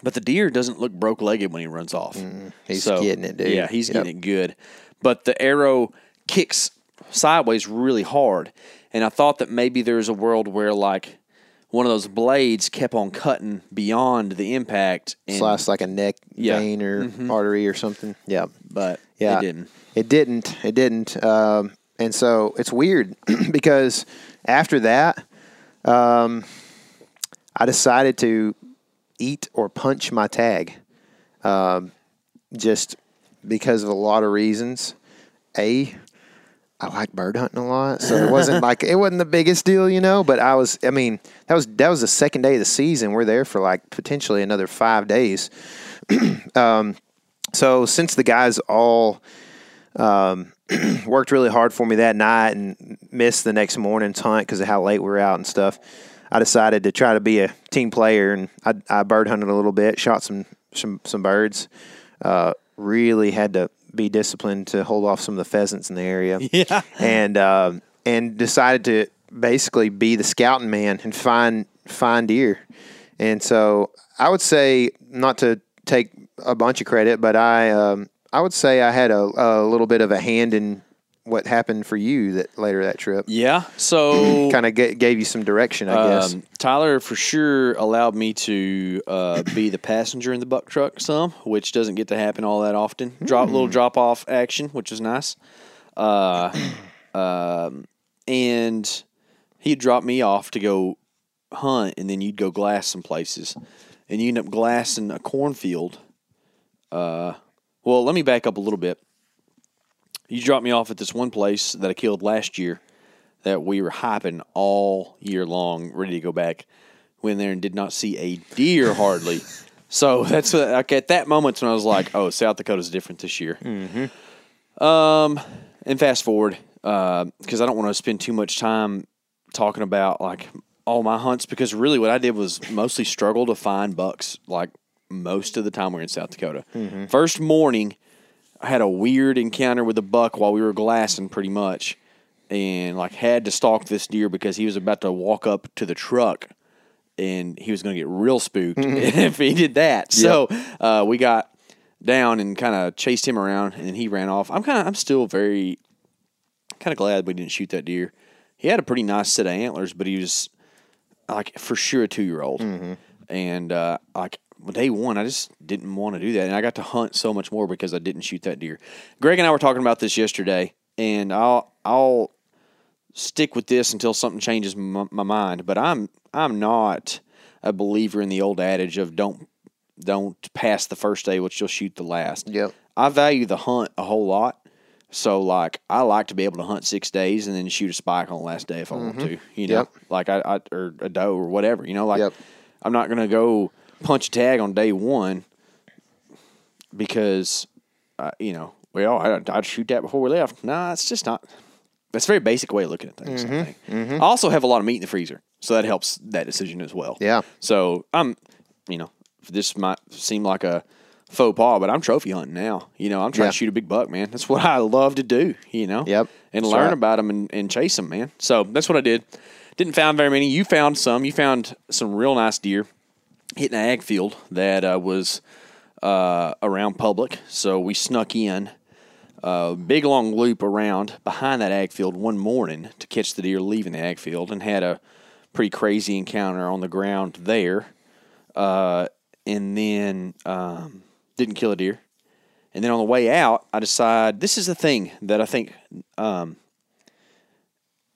but the deer doesn't look broke legged when he runs off. Mm, he's getting it, dude. Yeah, he's Yep. getting it good. But the arrow kicks sideways really hard, and I thought that maybe there's a world where like one of those blades kept on cutting beyond the impact, and, Slice like a neck Yeah. vein or artery or something. Yeah, but yeah, it didn't. It didn't. It didn't. Um, and so it's weird *clears throat* because after that, um, I decided to eat or punch my tag, um, just because of a lot of reasons. A, I like bird hunting a lot, so it *laughs* wasn't like it wasn't the biggest deal, you know. But I was, I mean, that was that was the second day of the season. We're there for like potentially another five days. *clears throat* um, so since the guys all um, *clears throat* worked really hard for me that night and missed the next morning's hunt because of how late we were out and stuff, I decided to try to be a team player and I, I bird hunted a little bit, shot some some some birds. Uh, really had to be disciplined to hold off some of the pheasants in the area. *laughs* Yeah. and um, and decided to basically be the scouting man and find find deer. And so I would say not to take a bunch of credit, but I um, I would say I had a, a little bit of a hand in what happened for you that later that trip. Yeah. So *clears throat* Kind of gave you some direction, I guess. Um, Tyler for sure allowed me to uh, be the passenger in the buck truck some, which doesn't get to happen all that often. Drop little drop off action, which is nice. Uh, um, and he'd drop me off to go hunt, and then you'd go glass some places, and you end up glassing a cornfield. Uh, well, let me back up a little bit. You dropped me off at this one place that I killed last year that we were hyping all year long, ready to go back. Went there and did not see a deer hardly. *laughs* So that's what, like at that moment when I was like, "Oh, South Dakota's different this year." Mm-hmm. Um, and fast forward uh, because I don't want to spend too much time talking about like all my hunts because really what I did was mostly struggle to find bucks like most of the time we are in South Dakota. Mm-hmm. First morning, I had a weird encounter with a buck while we were glassing pretty much and like had to stalk this deer because he was about to walk up to the truck and he was going to get real spooked *laughs* if he did that. So uh, we got down and kind of chased him around and he ran off. I'm kind of I'm still very kind of glad we didn't shoot that deer. He had a pretty nice set of antlers, but he was like for sure a two year old. And uh, like day one, I just didn't want to do that, and I got to hunt so much more because I didn't shoot that deer. Greg and I were talking about this yesterday, and I'll I'll stick with this until something changes my, my mind. But I'm I'm not a believer in the old adage of don't don't pass the first day, which you'll shoot the last. Yep. I value the hunt a whole lot. So like I like to be able to hunt six days and then shoot a spike on the last day if I want mm-hmm. to. You know, Yep. like I, I or a doe or whatever. You know, like Yep. I'm not gonna go punch a tag on day one because uh, you know well I, I'd shoot that before we left. Nah, it's just not. That's a very basic way of looking at things. I think. I also have a lot of meat in the freezer, so that helps that decision as well. Yeah. So I'm, you know, this might seem like a faux pas, but I'm trophy hunting now. You know, I'm trying Yeah. to shoot a big buck, man. That's what I love to do. You know. Yep. And That's learn right. about them and, and chase them, man. So that's what I did. Didn't found very many. You found some. You found some real nice deer hitting an ag field that uh, was uh, around public. So we snuck in a big long loop around behind that ag field one morning to catch the deer leaving the ag field and had a pretty crazy encounter on the ground there. Uh, and then um, didn't kill a deer. And then on the way out, I decide this is the thing that I think um,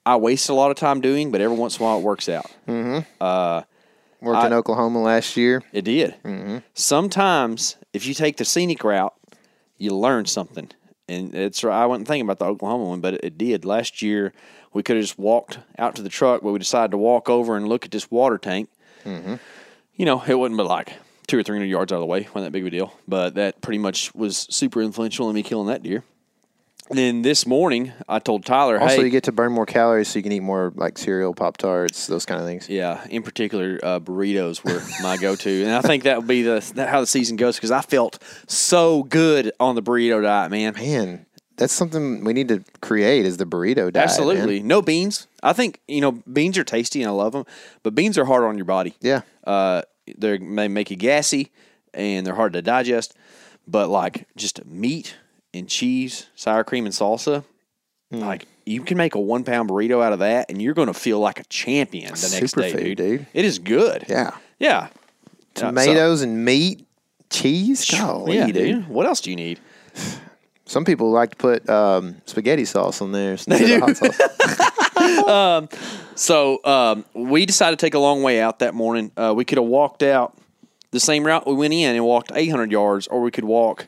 I waste a lot of time doing, but every once in a while it works out. Worked in Oklahoma last year. It did. Mm-hmm. Sometimes, if you take the scenic route, you learn something. And it's I wasn't thinking about the Oklahoma one, but it did. Last year, we could have just walked out to the truck, but we decided to walk over and look at this water tank. Mm-hmm. You know, it wasn't but like two or three hundred yards out of the way. wasn't that big of a deal, but that pretty much was super influential in me killing that deer. And then this morning, I told Tyler, Also, "Hey, you get to burn more calories, so you can eat more like cereal, pop tarts, those kind of things. Yeah, in particular, uh, burritos were my go-to, and I think that would be the that how the season goes because I felt so good on the burrito diet, man. Man, that's something we need to create is the burrito diet. man. Absolutely, no beans. I think you know beans are tasty and I love them, but beans are hard on your body. Yeah. uh, they may make you gassy and they're hard to digest. But like just meat and cheese, sour cream and salsa, Hmm. like you can make a one pound burrito out of that, and you're going to feel like a champion the next day, Superfood, dude. dude. It is good. Yeah. yeah. so- Tomatoes and meat, cheese. yeah, Golly, dude. dude. What else do you need? Some people like to put um, spaghetti sauce on there instead of hot sauce. *laughs* *laughs* So um, we decided to take a long way out that morning. Uh, we could have walked out the same route we went in and walked 800 yards, or we could walk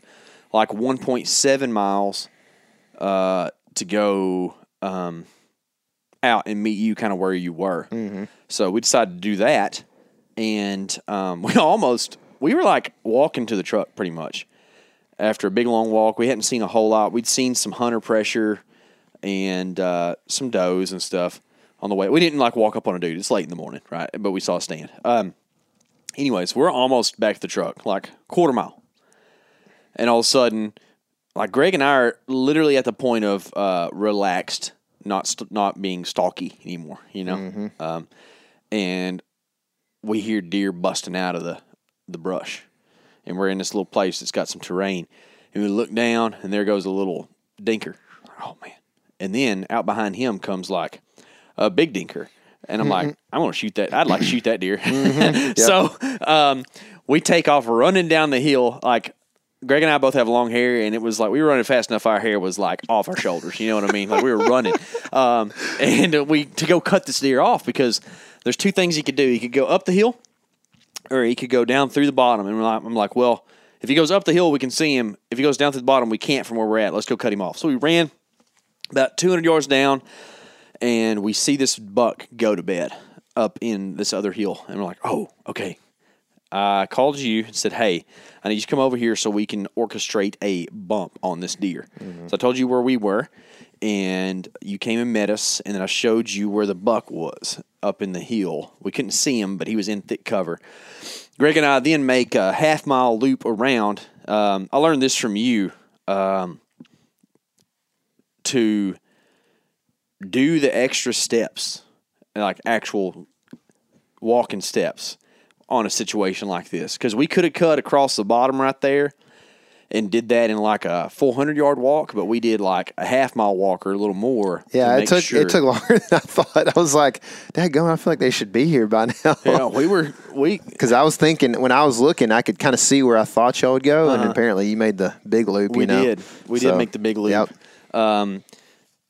like 1.7 miles uh, to go um, out and meet you kind of where you were. So we decided to do that, and um, *laughs* we almost we were like walking to the truck pretty much after a big long walk. We hadn't seen a whole lot. We'd seen some hunter pressure and uh, some does and stuff on the way. We didn't like walk up on a dude. It's late in the morning, right? But we saw a stand. Um, anyways, we're almost back to the truck, like quarter mile, and all of a sudden, like Greg and I are literally at the point of uh, relaxed, not st- not being stalky anymore. You know, um, and we hear deer busting out of the the brush, and we're in this little place that's got some terrain, and we look down, and there goes a little dinker. Oh man! And then out behind him comes like a big dinker, and I'm like, I'm gonna shoot that. I'd like to shoot that deer. *laughs* So um, we take off running down the hill like. Greg and I both have long hair, and it was like we were running fast enough. Our hair was like off our shoulders. You know what I mean? Like we were running, *laughs* um, and we to go cut this deer off because there's two things he could do. He could go up the hill, or he could go down through the bottom. And we're like, I'm like, well, if he goes up the hill, we can see him. If he goes down through the bottom, we can't from where we're at. Let's go cut him off. So we ran about 200 yards down, and we see this buck go to bed up in this other hill. And we're like, oh, okay. I called you and said, hey, I need you to come over here so we can orchestrate a bump on this deer. So I told you where we were, and you came and met us, and then I showed you where the buck was up in the hill. We couldn't see him, but he was in thick cover. Greg and I then make a half mile loop around. Um, I learned this from you um, to do the extra steps, like actual walking steps on a situation like this. Because we could have cut across the bottom right there and did that in like a 400 yard walk, but we did like a half mile walk or a little more. to Yeah, it took sure- it took longer *laughs* than I thought. I was like, "Dad, going, I feel like they should be here by *laughs* now." Yeah, we were we *laughs* Because I was thinking when I was looking, I could kind of see where I thought y'all would go, and apparently you made the big loop. Uh-huh. We you know? did. We So, did make the big loop. Yep. Um,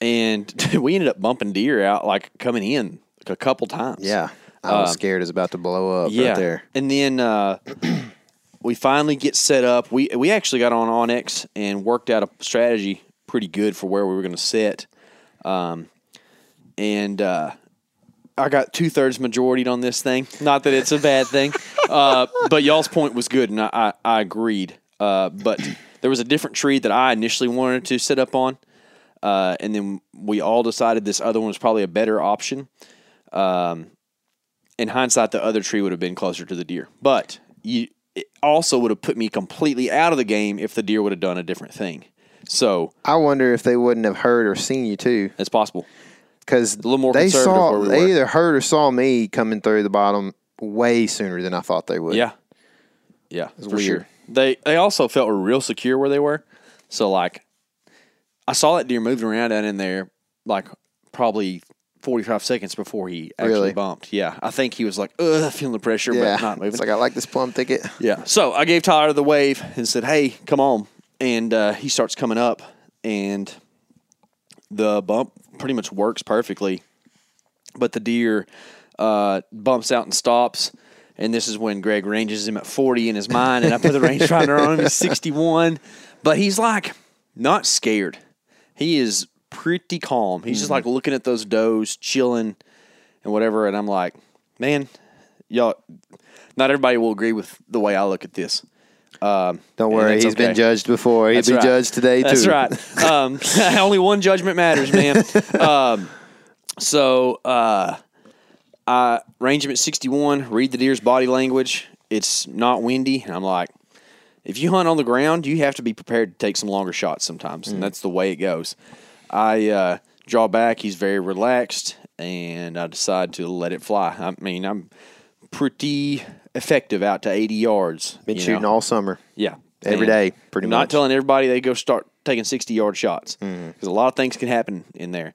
and we ended up bumping deer out like coming in a couple times. Yeah, I was scared it was about to blow up Um, yeah. right there. And then uh, *clears throat* we finally get set up. We we actually got on OnX and worked out a strategy pretty good for where we were going to sit. Um, and uh, I got two thirds majority on this thing. Not that it's a bad thing, *laughs* uh, but y'all's point was good, and I I, I agreed. Uh, but there was a different tree that I initially wanted to sit up on, uh, and then we all decided this other one was probably a better option. Um, in hindsight, the other tree would have been closer to the deer, but you it also would have put me completely out of the game if the deer would have done a different thing. So I wonder if they wouldn't have heard or seen you too, it's possible. because a little more they saw we they either heard or saw me coming through the bottom way sooner than I thought they would. Yeah, yeah, for weird. sure. They they also felt real secure where they were. So like, I saw that deer moving around down in there, like probably forty five seconds before he actually Really? bumped. Yeah, I think he was like, ugh, feeling the pressure, yeah. but not moving. It's like I like this plum ticket. Yeah. So I gave Tyler the wave and said, "Hey, come on." and uh, he starts coming up, and the bump pretty much works perfectly, but the deer uh, bumps out and stops. And this is when Greg ranges him at 40 in his mind, and I put the rangefinder on him at 61. But he's like not scared. He is pretty calm. He's just like looking at those does, chilling and whatever. And I'm like, man, y'all, not everybody will agree with the way I look at this. Um, Don't worry, he's been judged before. He'll That's be right. judged today That's too. That's right. Um, *laughs* *laughs* only one judgment matters, man. *laughs* um, so uh, I range him at 61. Read the deer's body language. It's not windy, and I'm like, if you hunt on the ground, you have to be prepared to take some longer shots sometimes, and that's the way it goes. I uh, draw back. He's very relaxed, and I decide to let it fly. I mean, I'm pretty effective out to 80 yards. Been shooting know? all summer. Yeah. Every And day, pretty not much. Not telling everybody they go start taking 60 yard shots because a lot of things can happen in there,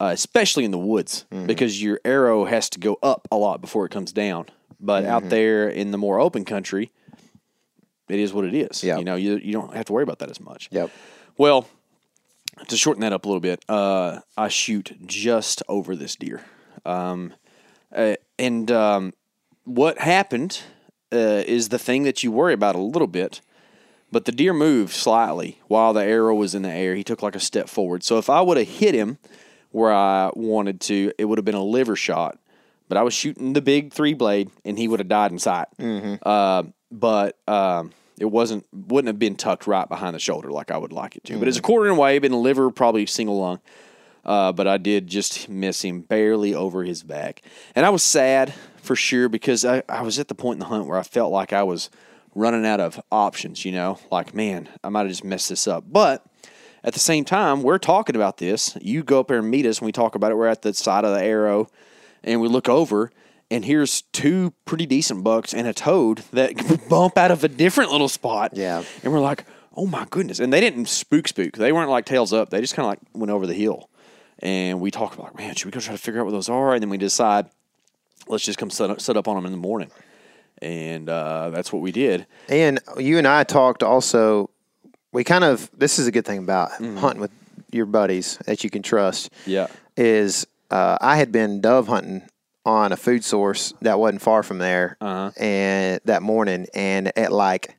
uh, especially in the woods because your arrow has to go up a lot before it comes down. But out there in the more open country, it is what it is. Yep. You know, you, you don't have to worry about that as much. Yep. Well, to shorten that up a little bit, uh, I shoot just over this deer. Um, uh, and um, what happened uh, is the thing that you worry about a little bit. But the deer moved slightly while the arrow was in the air. He took like a step forward. So if I would have hit him where I wanted to, it would have been a liver shot. But I was shooting the big three blade, and he would have died in sight. Uh, but um, it wasn't wouldn't have been tucked right behind the shoulder like I would like it to. But it's a quarter away, been liver, probably single lung. Uh, but I did just miss him barely over his back. And I was sad for sure because I, I was at the point in the hunt where I felt like I was running out of options, you know, like, man, I might have just messed this up. But at the same time, we're talking about this. You go up there and meet us and we talk about it. We're at the side of the arrow and we look over and here's two pretty decent bucks and a toad that *laughs* bump out of a different little spot. Yeah. And we're like, oh my goodness. And they didn't spook spook. They weren't like tails up. They just kind of like went over the hill. And we talk about, man, should we go try to figure out what those are? And then we decide, let's just come set up, set up on them in the morning. And uh, that's what we did. And you and I talked also. We kind of this is a good thing about Mm-hmm. hunting with your buddies that you can trust. Yeah. Is uh, I had been dove hunting on a food source that wasn't far from there, Uh-huh. and that morning, and at like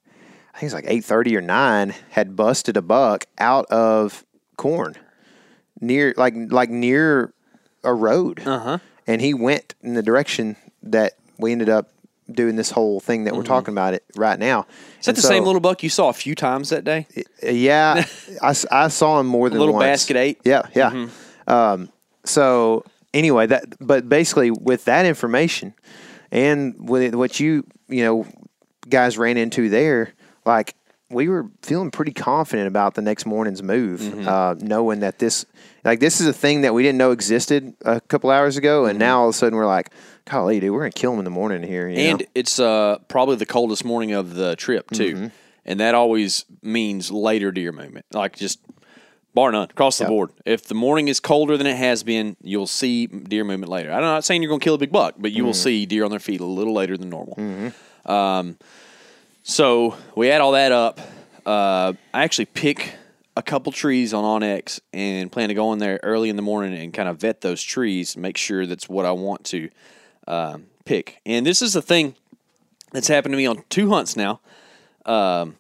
I think it's like eight thirty or nine, had busted a buck out of corn near like like near a road, uh-huh. and he went in the direction that we ended up doing this whole thing that we're talking about it right now. Mm-hmm. Is that the same little buck you saw a few times that day? Yeah, *laughs* I, I saw him more than a little once. basket eight? Mm-hmm. Yeah, yeah. Um, so anyway, that but basically with that information and with what you you know guys ran into there, like we were feeling pretty confident about the next morning's move, Mm-hmm. uh, knowing that this like this is a thing that we didn't know existed a couple hours ago, Mm-hmm. and now all of a sudden we're like, golly, dude, we're gonna kill him in the morning here. you And know? it's uh, probably the coldest morning of the trip too, Mm-hmm. and that always means later deer movement. Like just bar none across the board. If the morning is colder than it has been, you'll see deer movement later. I'm not saying you're going to kill a big buck, but you will Mm-hmm. see deer on their feet a little later than normal. Um, so we add all that up. Uh, I actually pick a couple trees on OnX and plan to go in there early in the morning and kind of vet those trees, make sure that's what I want to um, pick. And this is the thing that's happened to me on two hunts now. Um,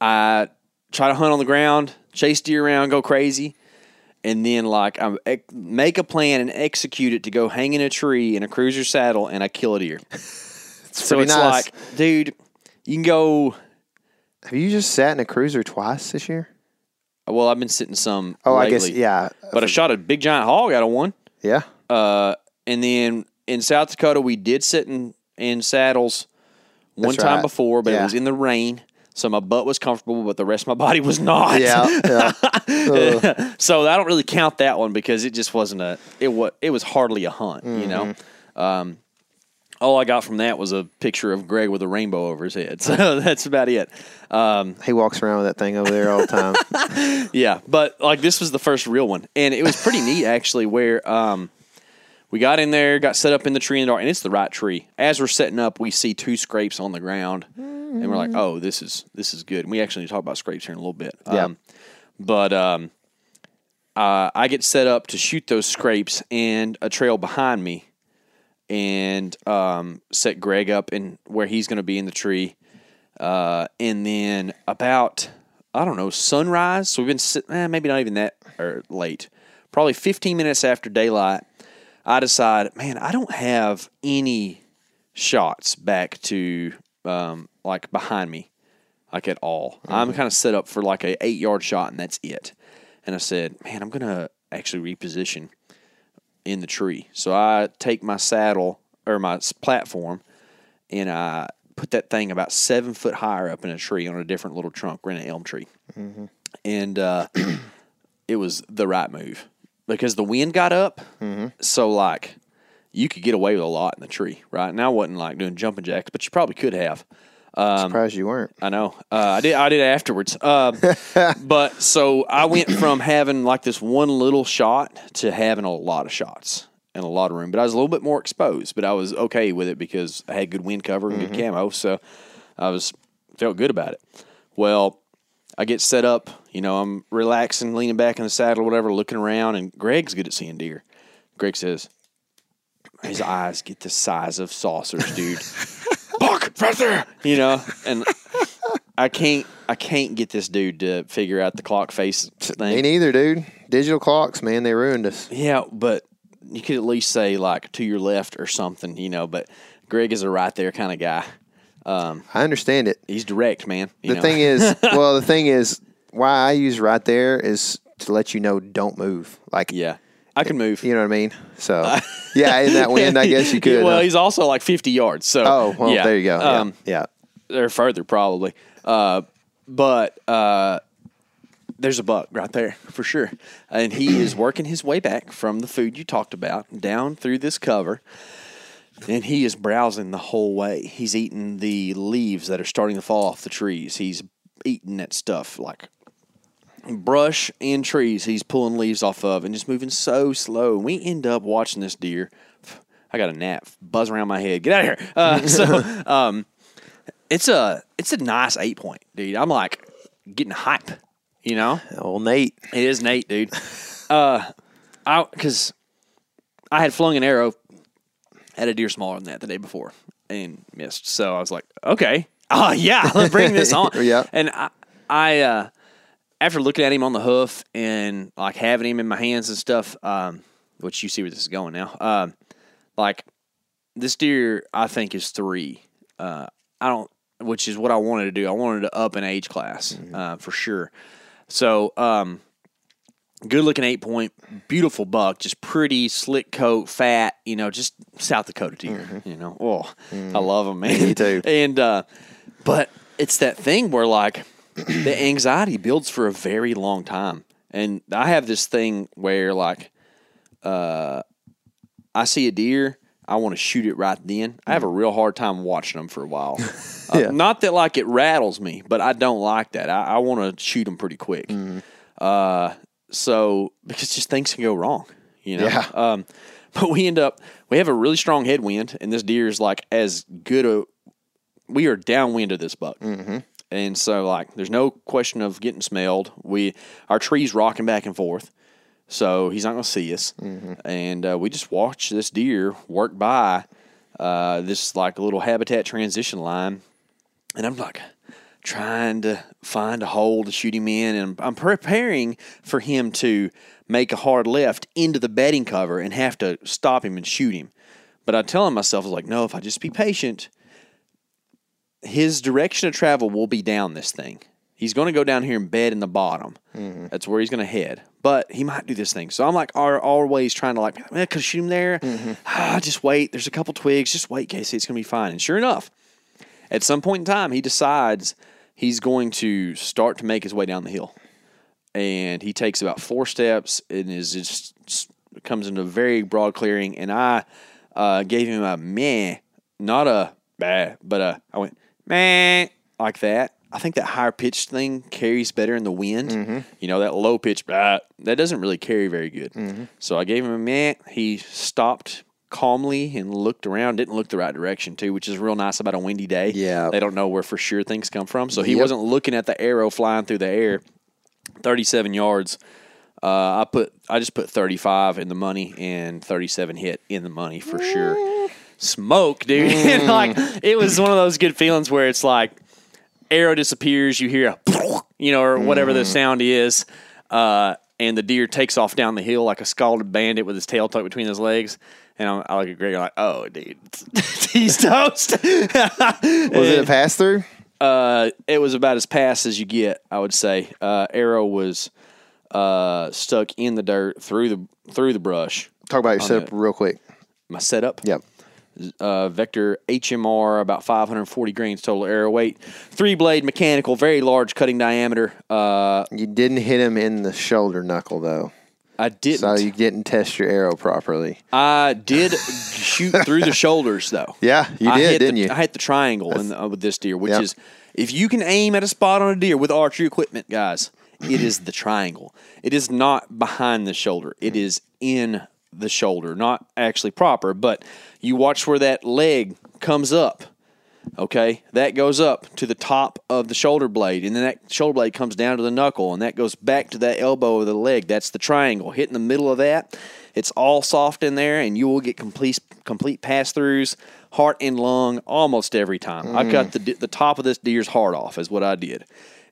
I try to hunt on the ground, chase deer around, go crazy, and then like I make a plan and execute it to go hang in a tree in a CRUZR saddle, and I kill a deer. *laughs* so it's nice. like, dude, you can go. Have you just sat in a CRUZR twice this year? Well, I've been sitting some. Oh, I guess yeah, But I shot a big giant hog out of one. yeah. Uh, and then in South Dakota, we did sit in, in saddles one That's time right. before, but it was in the rain. So my butt was comfortable, but the rest of my body was not. Yeah, yeah. *laughs* So I don't really count that one because it just wasn't a it was it was hardly a hunt, you know. Mm-hmm. Um, all I got from that was a picture of Greg with a rainbow over his head. *laughs* So that's about it. Um, he walks around with that thing over there all the time. *laughs* yeah, but like this was the first real one, and it was pretty neat actually. Where um, we got in there, got set up in the tree in the dark, and it's the right tree. As we're setting up, we see two scrapes on the ground, and we're like, "Oh, this is this is good." And we actually need to talk about scrapes here in a little bit. Yeah. Um, but um, uh, I get set up to shoot those scrapes, and a trail behind me, and um, set Greg up in where he's going to be in the tree. Uh, and then about I don't know sunrise. So we've been sit- eh, maybe not even that or late. Probably 15 minutes after daylight, I decide, man, I don't have any shots back to um, like behind me, like at all. I'm kind of set up for like a eight yard shot, and that's it. And I said, man, I'm gonna actually reposition in the tree. So I take my saddle or my platform and I put that thing about seven foot higher up in a tree on a different little trunk. We're in an elm tree. And uh, *clears throat* it was the right move because the wind got up. So, like, you could get away with a lot in the tree, right? And I wasn't like doing jumping jacks, but you probably could have. Surprised you weren't. I know. Uh, I did. I did afterwards. Um, *laughs* but so I went from having like this one little shot to having a lot of shots and a lot of room. But I was a little bit more exposed. But I was okay with it because I had good wind cover and good camo. So I was felt good about it. Well, I get set up. You know, I'm relaxing, leaning back in the saddle, whatever, looking around. And Greg's good at seeing deer. Greg says, his eyes get the size of saucers, dude. *laughs* Buck right there, you know, and I can't, I can't get this dude to figure out the clock face thing. Me neither, dude. Digital clocks, man, they ruined us. Yeah, but you could at least say like to your left or something, you know. But Greg is a right there kind of guy. I understand it. He's direct, man. The know. thing is, *laughs* well, the thing is, why I use right there is to let you know don't move. Like, yeah, I can move. you know what I mean? So, *laughs* yeah, in that wind, I guess you *laughs* could. well, huh? he's also like 50 yards. So oh, well, yeah. there you go. Yeah, Um, yeah. or further probably. Uh, but uh, there's a buck right there for sure, and he is working his way back from the food you talked about down through this cover, and he is browsing the whole way. He's eating the leaves that are starting to fall off the trees. He's eating that stuff like brush and trees. He's pulling leaves off of and just moving so slow. We end up watching this deer. I got a gnat buzz around my head. Get out of here. Uh, *laughs* so, um, it's a it's a nice eight point, dude. I'm like getting hype, you know. Old Nate. It is Nate, dude. Uh, I because I had flung an arrow at a deer smaller than that the day before and missed. So I was like, okay, oh *laughs* yeah, let's bring this on. *laughs* Yeah. And I, I uh, after looking at him on the hoof and like having him in my hands and stuff, um, which you see where this is going now, um, like this deer I think is three. Uh, I don't, which is what I wanted to do. I wanted to up an age class uh, for sure. So, um, good looking eight point, beautiful buck, just pretty slick coat, fat, you know, just South Dakota deer. You know, oh, I love them, man. Me too. *laughs* And uh, but it's that thing where like the anxiety builds for a very long time, and I have this thing where like, uh, I see a deer. I want to shoot it right then. I have a real hard time watching them for a while. *laughs* Uh, Yeah. Not that like it rattles me, but I don't like that. I, I want to shoot them pretty quick. Uh, so because just things can go wrong, you know. Yeah. Um, but we end up we have a really strong headwind, and this deer is like as good a. We are downwind of this buck, and so like there's no question of getting smelled. We our trees rocking back and forth, so he's not going to see us, and uh, we just watch this deer work by uh, this like a little habitat transition line, and I'm like trying to find a hole to shoot him in, and I'm preparing for him to make a hard left into the bedding cover and have to stop him and shoot him. But I telling myself, I was like, no, if I just be patient, his direction of travel will be down this thing. He's going to go down here and bed in the bottom. Mm-hmm. That's where he's going to head. But he might do this thing. So I'm like, are always trying to like, eh, man, could shoot him there? Mm-hmm. *sighs* Ah, just wait. There's a couple twigs. Just wait, Casey. It's going to be fine. And sure enough, at some point in time, he decides he's going to start to make his way down the hill. And he takes about four steps and is just comes into a very broad clearing. And I uh, gave him a meh, not a bah, but a, I went meh like that. I think that higher pitched thing carries better in the wind. Mm-hmm. You know, that low pitch, bah, that doesn't really carry very good. Mm-hmm. So I gave him a minute. He stopped calmly and looked around, didn't look the right direction too, which is real nice about a windy day. Yeah. They don't know where for sure things come from. So he Yep. wasn't looking at the arrow flying through the air. 37 yards. Uh, I put I just put 35 in the money and 37 hit in the money for sure. Smoke, dude. And, *laughs* like it was one of those good feelings where it's like arrow disappears, you hear a *laughs* you know or whatever the sound is, uh, and the deer takes off down the hill like a scalded bandit with his tail tucked between his legs. And I'm, I look at Greg like, oh, dude, *laughs* he's toast. Was it a pass through? Uh, it was about as fast as you get, I would say. Uh, arrow was uh, stuck in the dirt through the through the brush. Talk about your setup real quick. My setup, Yep. Uh, Vector HMR, about 540 grains total arrow weight, three blade mechanical, very large cutting diameter. Uh, You didn't hit him in the shoulder knuckle though, I didn't. so you didn't test your arrow properly. I did shoot through the shoulders though. *laughs* Yeah, you I did, hit didn't the, you? I hit the triangle the, uh, with this deer, which Yep. is if you can aim at a spot on a deer with archery equipment, guys, it is the triangle. It is not behind the shoulder. It is in the shoulder, not actually proper, but you watch where that leg comes up. Okay, that goes up to the top of the shoulder blade, and then that shoulder blade comes down to the knuckle, and that goes back to that elbow of the leg. That's the triangle. Hit in the middle of that, it's all soft in there, and you will get complete complete pass throughs, heart and lung almost every time. I cut mm. the the top of this deer's heart off, is what I did,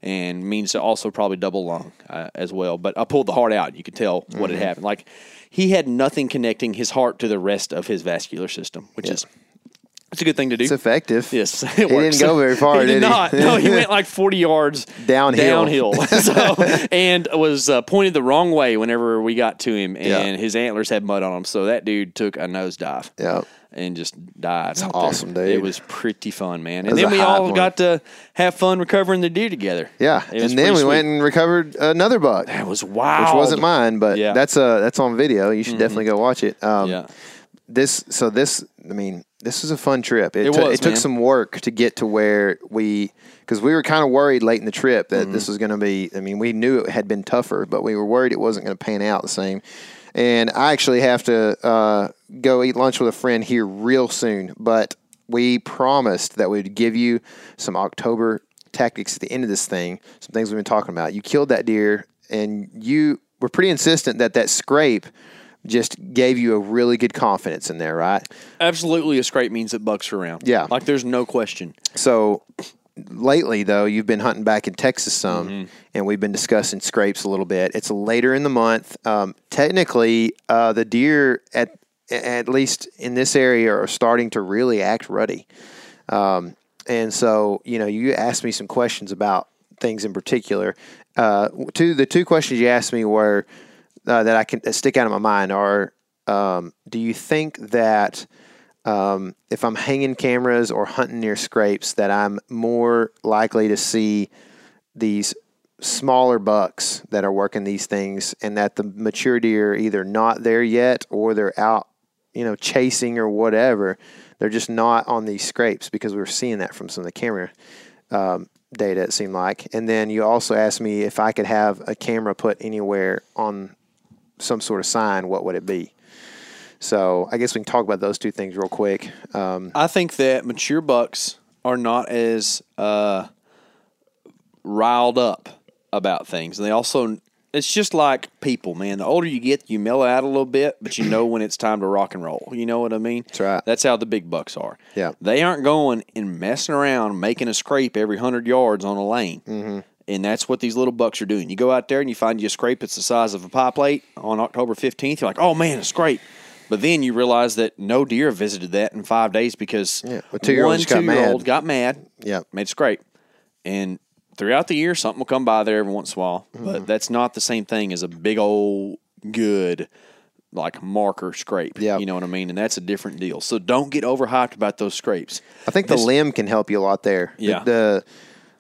and means to also probably double lung uh, as well. But I pulled the heart out. You could tell what had happened. Like he had nothing connecting his heart to the rest of his vascular system, which is it's a good thing to do. It's effective. Yes, *laughs* it He works. didn't go very far, *laughs* he did did he? not. No, he went like forty yards *laughs* Downhill. Downhill. so, and was uh, pointed the wrong way whenever we got to him, and Yeah. his antlers had mud on them. So that dude took a nosedive. Yeah. And just died. there. awesome, dude. It was pretty fun, man. And then we all one. got to have fun recovering the deer together. Yeah, and then we sweet. went and recovered another buck, That was wild. which wasn't mine, but Yeah. Mm-hmm. that's uh that's on video. You should definitely go watch it. Um, Yeah. This so this I mean this was a fun trip. It, It took was, it took some work to get to where we because we were kind of worried late in the trip that Mm-hmm. this was going to be. I mean, we knew it had been tougher, but we were worried it wasn't going to pan out the same. And I actually have to uh, go eat lunch with a friend here real soon, but we promised that we'd give you some October tactics at the end of this thing, some things we've been talking about. You killed that deer, and you were pretty insistent that that scrape just gave you a really good confidence in there, right? Absolutely, a scrape means that bucks are around. Yeah. like there's no question. So lately, though, you've been hunting back in Texas some, Mm-hmm. and we've been discussing scrapes a little bit. It's later in the month. Um, technically, uh, the deer at at least in this area are starting to really act rutty. Um, and so, you know, you asked me some questions about things in particular. Uh, two the two questions you asked me were uh, that I can stick out in my mind are: um, Do you think that um, if I'm hanging cameras or hunting near scrapes, that I'm more likely to see these smaller bucks that are working these things, and that the mature deer are either not there yet or they're out, you know, chasing or whatever. They're just not on these scrapes because we were seeing that from some of the camera um, data. It seemed like, and then you also asked me if I could have a camera put anywhere on some sort of sign. What would it be? So I guess we can talk about those two things real quick. Um, I think that mature bucks are not as uh, riled up about things. They also, it's just like people, man. The older you get, you mellow out a little bit, but you know when it's time to rock and roll. You know what I mean? That's right. That's how the big bucks are. Yeah. They aren't going and messing around making a scrape every hundred yards on a lane. Mm-hmm. And that's what these little bucks are doing. You go out there and you find you a scrape that's the size of a pie plate on October 15th. You're like, oh man, a scrape. But then you realize that no deer visited that in five days because Yeah, a two-year-old one just got two-year-old mad. got mad, Yeah. made a scrape. And throughout the year, something will come by there every once in a while. Mm-hmm. But that's not the same thing as a big old good like marker scrape. Yeah. You know what I mean? And that's a different deal. So don't get overhyped about those scrapes. I think the This- limb can help you a lot there. The- Yeah. The,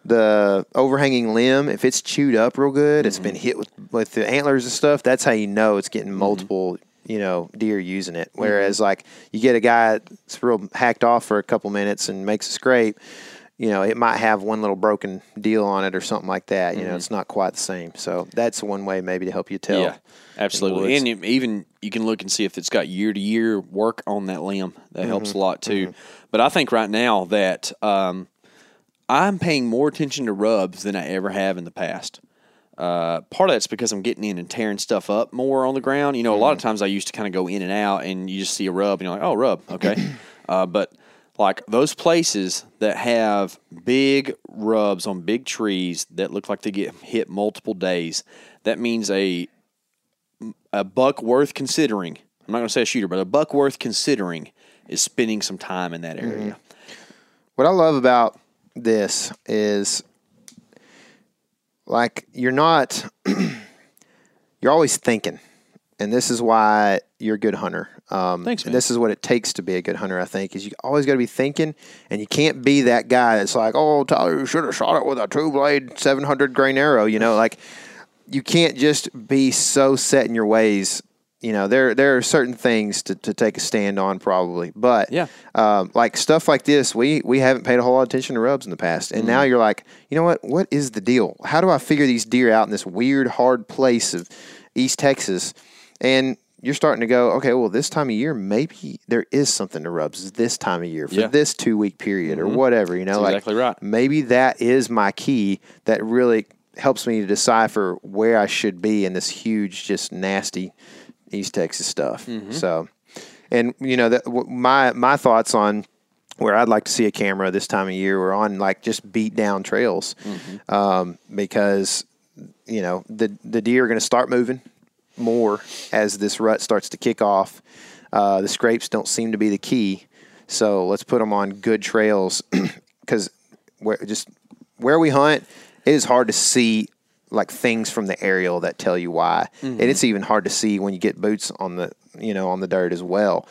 the overhanging limb, if it's chewed up real good, it's Mm-hmm. been hit with with the antlers and stuff. That's how you know it's getting multiple. You know, deer using it. Whereas, Mm-hmm. like, you get a guy that's real hacked off for a couple minutes and makes a scrape. You know, it might have one little broken deal on it or something like that. You Mm-hmm. know, it's not quite the same. So that's one way maybe to help you tell. Yeah, absolutely. And you, even you can look and see if it's got year to year work on that limb. That helps Mm-hmm. a lot too. But I think right now that um, I'm paying more attention to rubs than I ever have in the past. Uh, part of that's because I'm getting in and tearing stuff up more on the ground. You know, a lot of Mm-hmm. times I used to kind of go in and out, and you just see a rub, and you're like, "Oh, rub, okay." *clears throat* uh, but like those places that have big rubs on big trees that look like they get hit multiple days, that means a a buck worth considering. I'm not going to say a shooter, but a buck worth considering is spending some time in that area. What I love about this is like you're not *clears throat* you're always thinking. And this is why you're a good hunter. Um, Thanks, and this is what it takes to be a good hunter, I think, is you always got to be thinking, and you can't be that guy that's like, oh, Tyler, you should have shot it with a two blade, 700 grain arrow. You know, like you can't just be so set in your ways. You know, there there are certain things to, to take a stand on, probably. But Yeah. um, like stuff like this, we we haven't paid a whole lot of attention to rubs in the past, and now you're like, you know what? What is the deal? How do I figure these deer out in this weird, hard place of East Texas? And you're starting to go, okay, well, this time of year, maybe there is something to rubs this time of year for Yeah. this two week period or whatever. You know, like exactly right. maybe that is my key that really helps me to decipher where I should be in this huge, just nasty East Texas stuff. So, and you know, that w- my my thoughts on where I'd like to see a camera this time of year or on like just beat down trails, um, because you know the the deer are going to start moving more as this rut starts to kick off. Uh, the scrapes don't seem to be the key, so let's put them on good trails *clears throat* because where just where we hunt, it is hard to see like things from the aerial that tell you why, and it's even hard to see when you get boots on the you know on the dirt as well.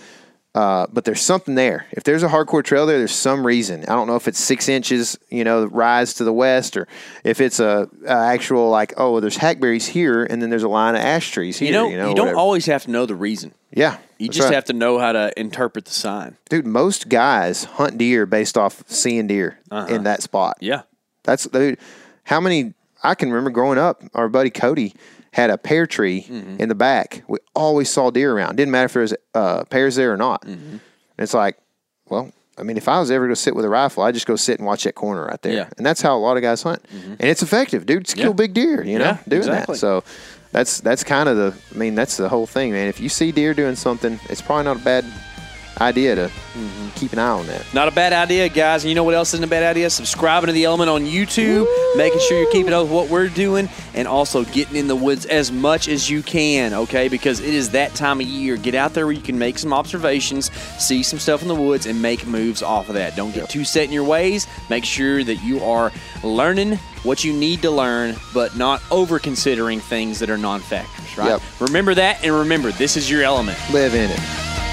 Uh, but there's something there. If there's a hardcore trail there, there's some reason. I don't know if it's six inches, you know, rise to the west, or if it's a, a actual like, oh, there's hackberries here, and then there's a line of ash trees here. You know, you, you, don't always have to know the reason. yeah, You just right. have to know how to interpret the sign. dude. Most guys hunt deer based off seeing deer in that spot. Yeah. That's dude. How many? I can remember growing up. Our buddy Cody had a pear tree mm-hmm. in the back. We always saw deer around. Didn't matter if there was uh, pears there or not. Mm-hmm. And it's like, well, I mean, if I was ever going to sit with a rifle, I'd just go sit and watch that corner right there. Yeah. And that's how a lot of guys hunt. Mm-hmm. And it's effective, dude. It's kill big deer. You know, Yeah, doing exactly. that. So that's that's kind of the. I mean, that's the whole thing, man. If you see deer doing something, it's probably not a bad idea to mm-hmm. keep an eye on that. Not a bad idea, guys. And you know what else isn't a bad idea? Subscribing to the Element on YouTube, making sure you're keeping up with what we're doing, and also getting in the woods as much as you can, okay? Because it is that time of year. Get out there where you can make some observations, see some stuff in the woods, and make moves off of that. Don't get too set in your ways. Make sure that you are learning what you need to learn, but not over considering things that are non factors, right? Yep. Remember that, and remember, this is your element. Live in it.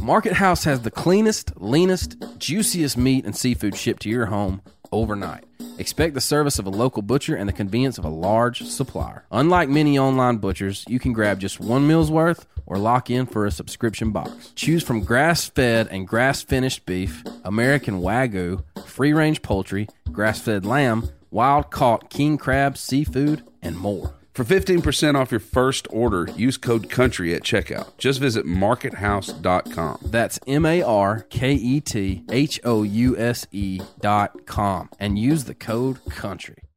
Market House has the cleanest, leanest, juiciest meat and seafood shipped to your home overnight. Expect the service of a local butcher and the convenience of a large supplier. Unlike many online butchers, you can grab just one meal's worth or lock in for a subscription box. Choose from grass fed and grass finished beef, American Wagyu, free range poultry, grass fed lamb, wild caught king crab, seafood, and more. For 15% off your first order, use code COUNTRY at checkout. Just visit markethouse.com. That's M A R K E T H O U S E dot com and use the code COUNTRY.